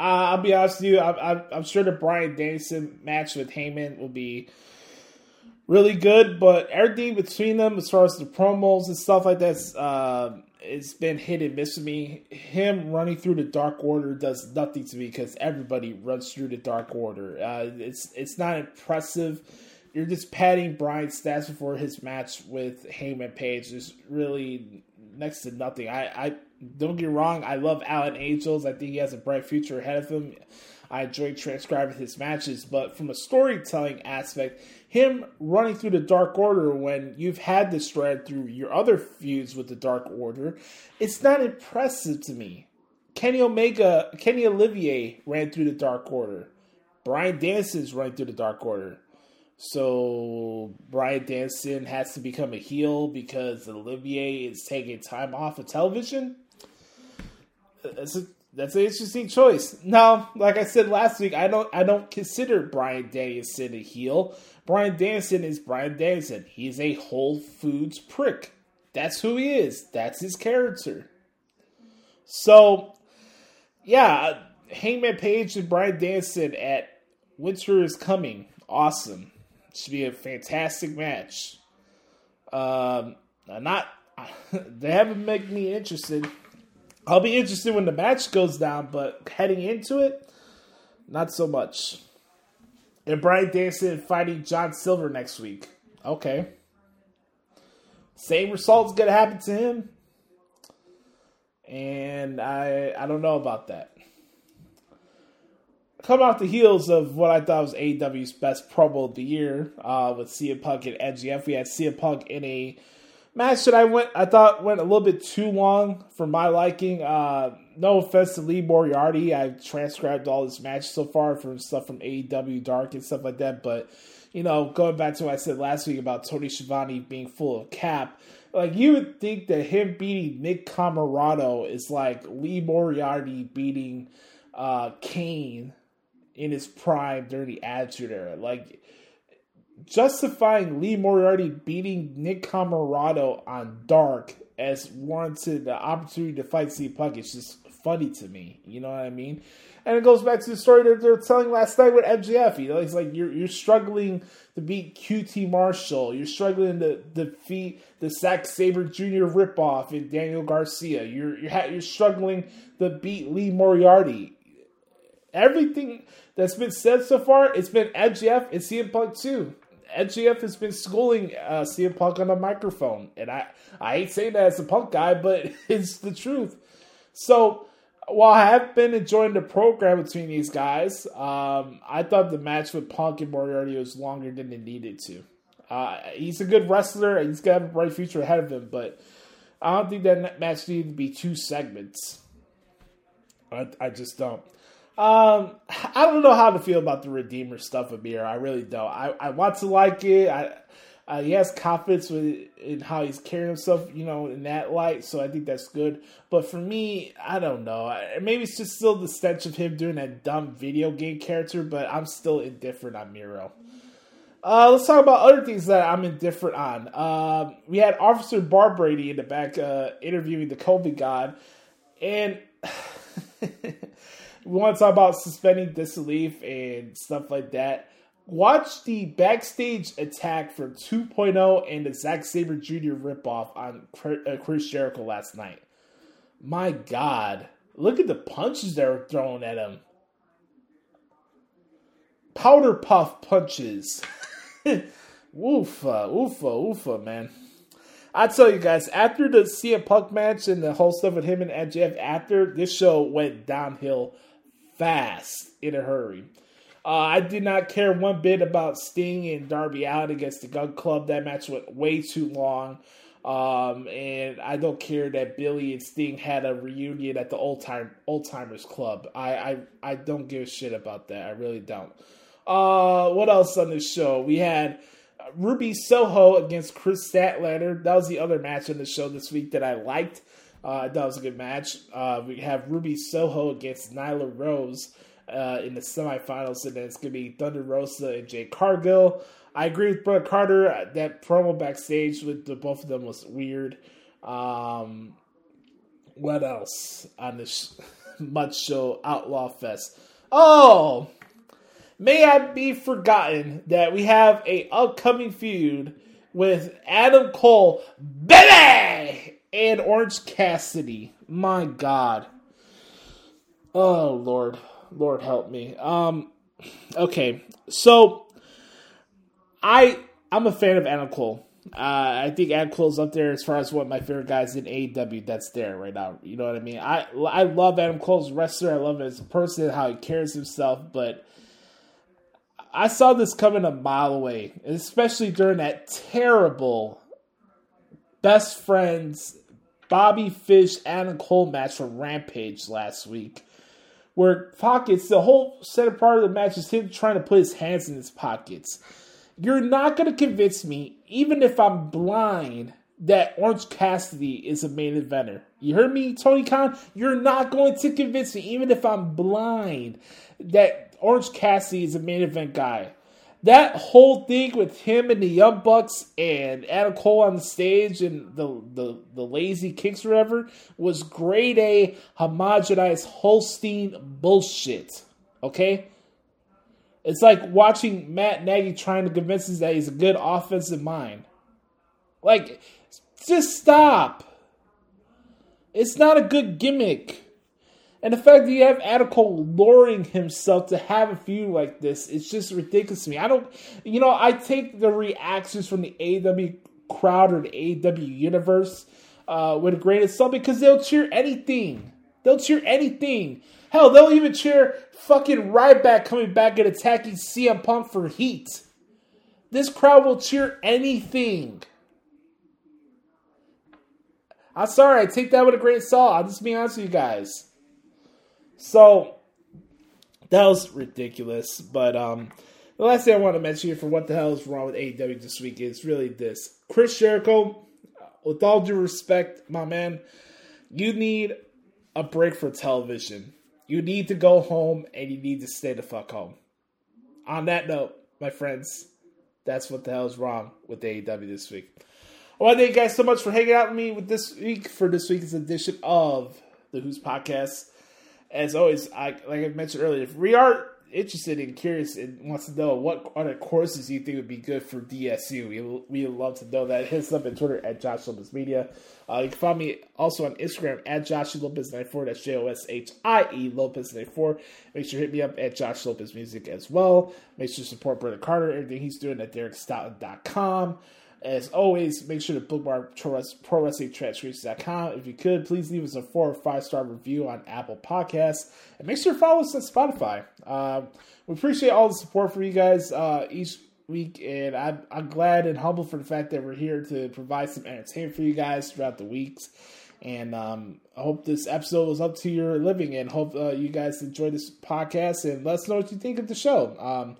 I'll be honest with you. I, am sure the Bryan Danielson match with Hangman will be really good, but everything between them, as far as the promos and stuff like that, uh, it's been hit and miss for me. Him running through the Dark Order does nothing to me because everybody runs through the Dark Order. Uh, it's it's not impressive. You're just padding Bryan's stats before his match with Hangman Page. Is really next to nothing. I, I don't get wrong. I love Alan Angels. I think he has a bright future ahead of him. I enjoy transcribing his matches, but from a storytelling aspect, him running through the Dark Order when you've had this thread through your other feuds with the Dark Order, it's not impressive to me. Kenny Omega, Kenny Olivier ran through the Dark Order. Bryan Danielson's running through the Dark Order. So Bryan Danielson has to become a heel because Olivier is taking time off of television. That's a that's an interesting choice. Now, like I said last week, I don't I don't consider Bryan Danielson a heel. Bryan Danson is Bryan Danielson. He's a Whole Foods prick. That's who he is. That's his character. So, yeah, Hangman Page and Bryan Danson at Winter is Coming. Awesome. Should be a fantastic match. Um, not they haven't made me interested. I'll be interested when the match goes down, but heading into it, not so much. And Bryan Danielson fighting John Silver next week. Okay. Same result's gonna happen to him. And I I don't know about that. Come off the heels of what I thought was AEW's best promo of the year, uh, with CM Punk and MJF. We had CM Punk in a match that I went I thought went a little bit too long for my liking. Uh, no offense to Lee Moriarty, I've transcribed all this match so far from stuff from AEW Dark and stuff like that. But you know, going back to what I said last week about Tony Schiavone being full of cap, like you would think that him beating Nick Comoroto is like Lee Moriarty beating uh, Kane in his prime during the Attitude Era. Like justifying Lee Moriarty beating Nick Comoroto on Dark as warranted the opportunity to fight Punk is just funny to me. You know what I mean? And it goes back to the story that they're telling last night with MJF. You know, it's like you're you're struggling to beat QT Marshall. You're struggling to defeat the Zack Sabre Jr. ripoff in Daniel Garcia. You're you're you're struggling to beat Lee Moriarty. everything that's been said so far, it's been MJF and CM Punk too. MJF has been schooling uh, CM Punk on the microphone, and I I ain't saying that as a Punk guy, but it's the truth. So while I have been enjoying the program between these guys, um, I thought the match with Punk and Moriarty was longer than it needed to. Uh, he's a good wrestler, and he's got a bright future ahead of him, but I don't think that match needed to be two segments. I, I just don't. Um, I don't know how to feel about the Redeemer stuff with Miro. I really don't. I, I want to like it. I uh, he has confidence with in how he's carrying himself, you know, in that light. So I think that's good. But for me, I don't know. Maybe it's just still the stench of him doing that dumb video game character. But I'm still indifferent on Miro. Uh, let's talk about other things that I'm indifferent on. Uh, we had Officer Bar Brady in the back uh, interviewing the COVID God, and we want to talk about suspending disbelief and stuff like that. Watch the backstage attack from 2.0 and the Zack Sabre Jr. ripoff on uh, Chris Jericho last night. My God, look at the punches that were thrown at him. Powder puff punches. woofa, woofa, woofa, man. I tell you guys, after the CM Punk match and the whole stuff with him and MJF, after this show went downhill fast in a hurry. Uh, I did not care one bit about Sting and Darby Allin against the Gunn Club. That match went way too long. Um, and I don't care that Billy and Sting had a reunion at the old time old timers club. I, I I don't give a shit about that. I really don't. Uh, what else on this show? We had Ruby Soho against Kris Statlander. That was the other match on the show this week that I liked. Uh, that was a good match. Uh, we have Ruby Soho against Nyla Rose uh, in the semifinals, and then it's going to be Thunder Rosa and Jade Cargill. I agree with Brett Carter. That promo backstage with the, both of them was weird. Um, what else on this much show Outlaw Fest? Oh, may I be forgotten that we have a upcoming feud with Adam Cole, baby, and Orange Cassidy. My God. Oh Lord. Lord help me. Um, okay, so I I'm a fan of Adam Cole. Uh, I think Adam Cole's up there as far as what my favorite guys in AEW that's there right now. You know what I mean? I I love Adam Cole's wrestler. I love him as a person, how he carries himself. But I saw this coming a mile away, especially during that terrible best friends Bobby Fish Adam Cole match from Rampage last week where pockets, the whole set of part of the match is him trying to put his hands in his pockets. You're not going to convince me, even if I'm blind, that Orange Cassidy is a main eventer. You heard me, Tony Khan? You're not going to convince me, even if I'm blind, that Orange Cassidy is a main event guy that whole thing with him and the Young Bucks and Adam Cole on the stage and the the, the lazy kicks or whatever was grade A homogenized Holstein bullshit. Okay? It's like watching Matt Nagy trying to convince us that he's a good offensive mind. Like, just stop. It's not a good gimmick. And the fact that you have Cole luring himself to have a feud like this, it's just ridiculous to me. I don't, you know, I take the reactions from the AW crowd or the AW universe uh, with a grain of salt because they'll cheer anything. They'll cheer anything. Hell, they'll even cheer fucking Ryback coming back and attacking CM Punk for heat. This crowd will cheer anything. I'm sorry, I take that with a grain of salt. I'll just be honest with you guys. So that was ridiculous. But um, the last thing I want to mention here for what the hell is wrong with AEW this week is really this: Chris Jericho. With all due respect, my man, you need a break for television. You need to go home and you need to stay the fuck home. On that note, my friends, that's what the hell is wrong with AEW this week. I want to thank you guys so much for hanging out with me with this week for this week's edition of the Hoots Podcast as always, I like I mentioned earlier, if we are interested and curious and wants to know what other courses you think would be good for DSU, we we would love to know that. Hit us up on Twitter at Josh Lopez Media. Uh, you can find me also on Instagram at Joshie Lopez 94. That's J O S H I E Lopez 94. Make sure to hit me up at Josh Lopez Music as well. Make sure to support Brother Carter, everything he's doing at DerekStoughton.com. As always, make sure to bookmark Pro Wrestling. If you could, please leave us a four or five star review on Apple Podcasts. And make sure to follow us on Spotify. Um, we appreciate all the support for you guys uh, each week. And I'm, I'm glad and humble for the fact that we're here to provide some entertainment for you guys throughout the weeks. And um, I hope this episode was up to your living and hope uh, you guys enjoy this podcast and let us know what you think of the show. Um,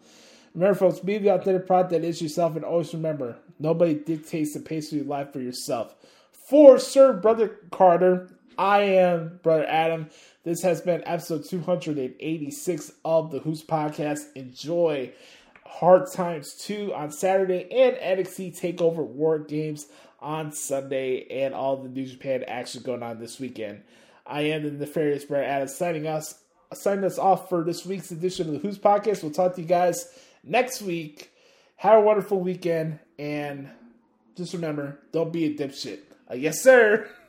remember, folks, be the authentic product that is yourself and always remember Nobody dictates the pace of your life for yourself. For Sir Brother Carter, I am Brother Adam. This has been episode 286 of the Hoots Podcast. Enjoy Hard Times 2 on Saturday and NXT TakeOver WarGames on Sunday and all the New Japan action going on this weekend. I am the nefarious Brother Adam signing us signing us off for this week's edition of the Hoots Podcast. We'll talk to you guys next week. Have a wonderful weekend and just remember, don't be a dipshit. Uh, yes, sir.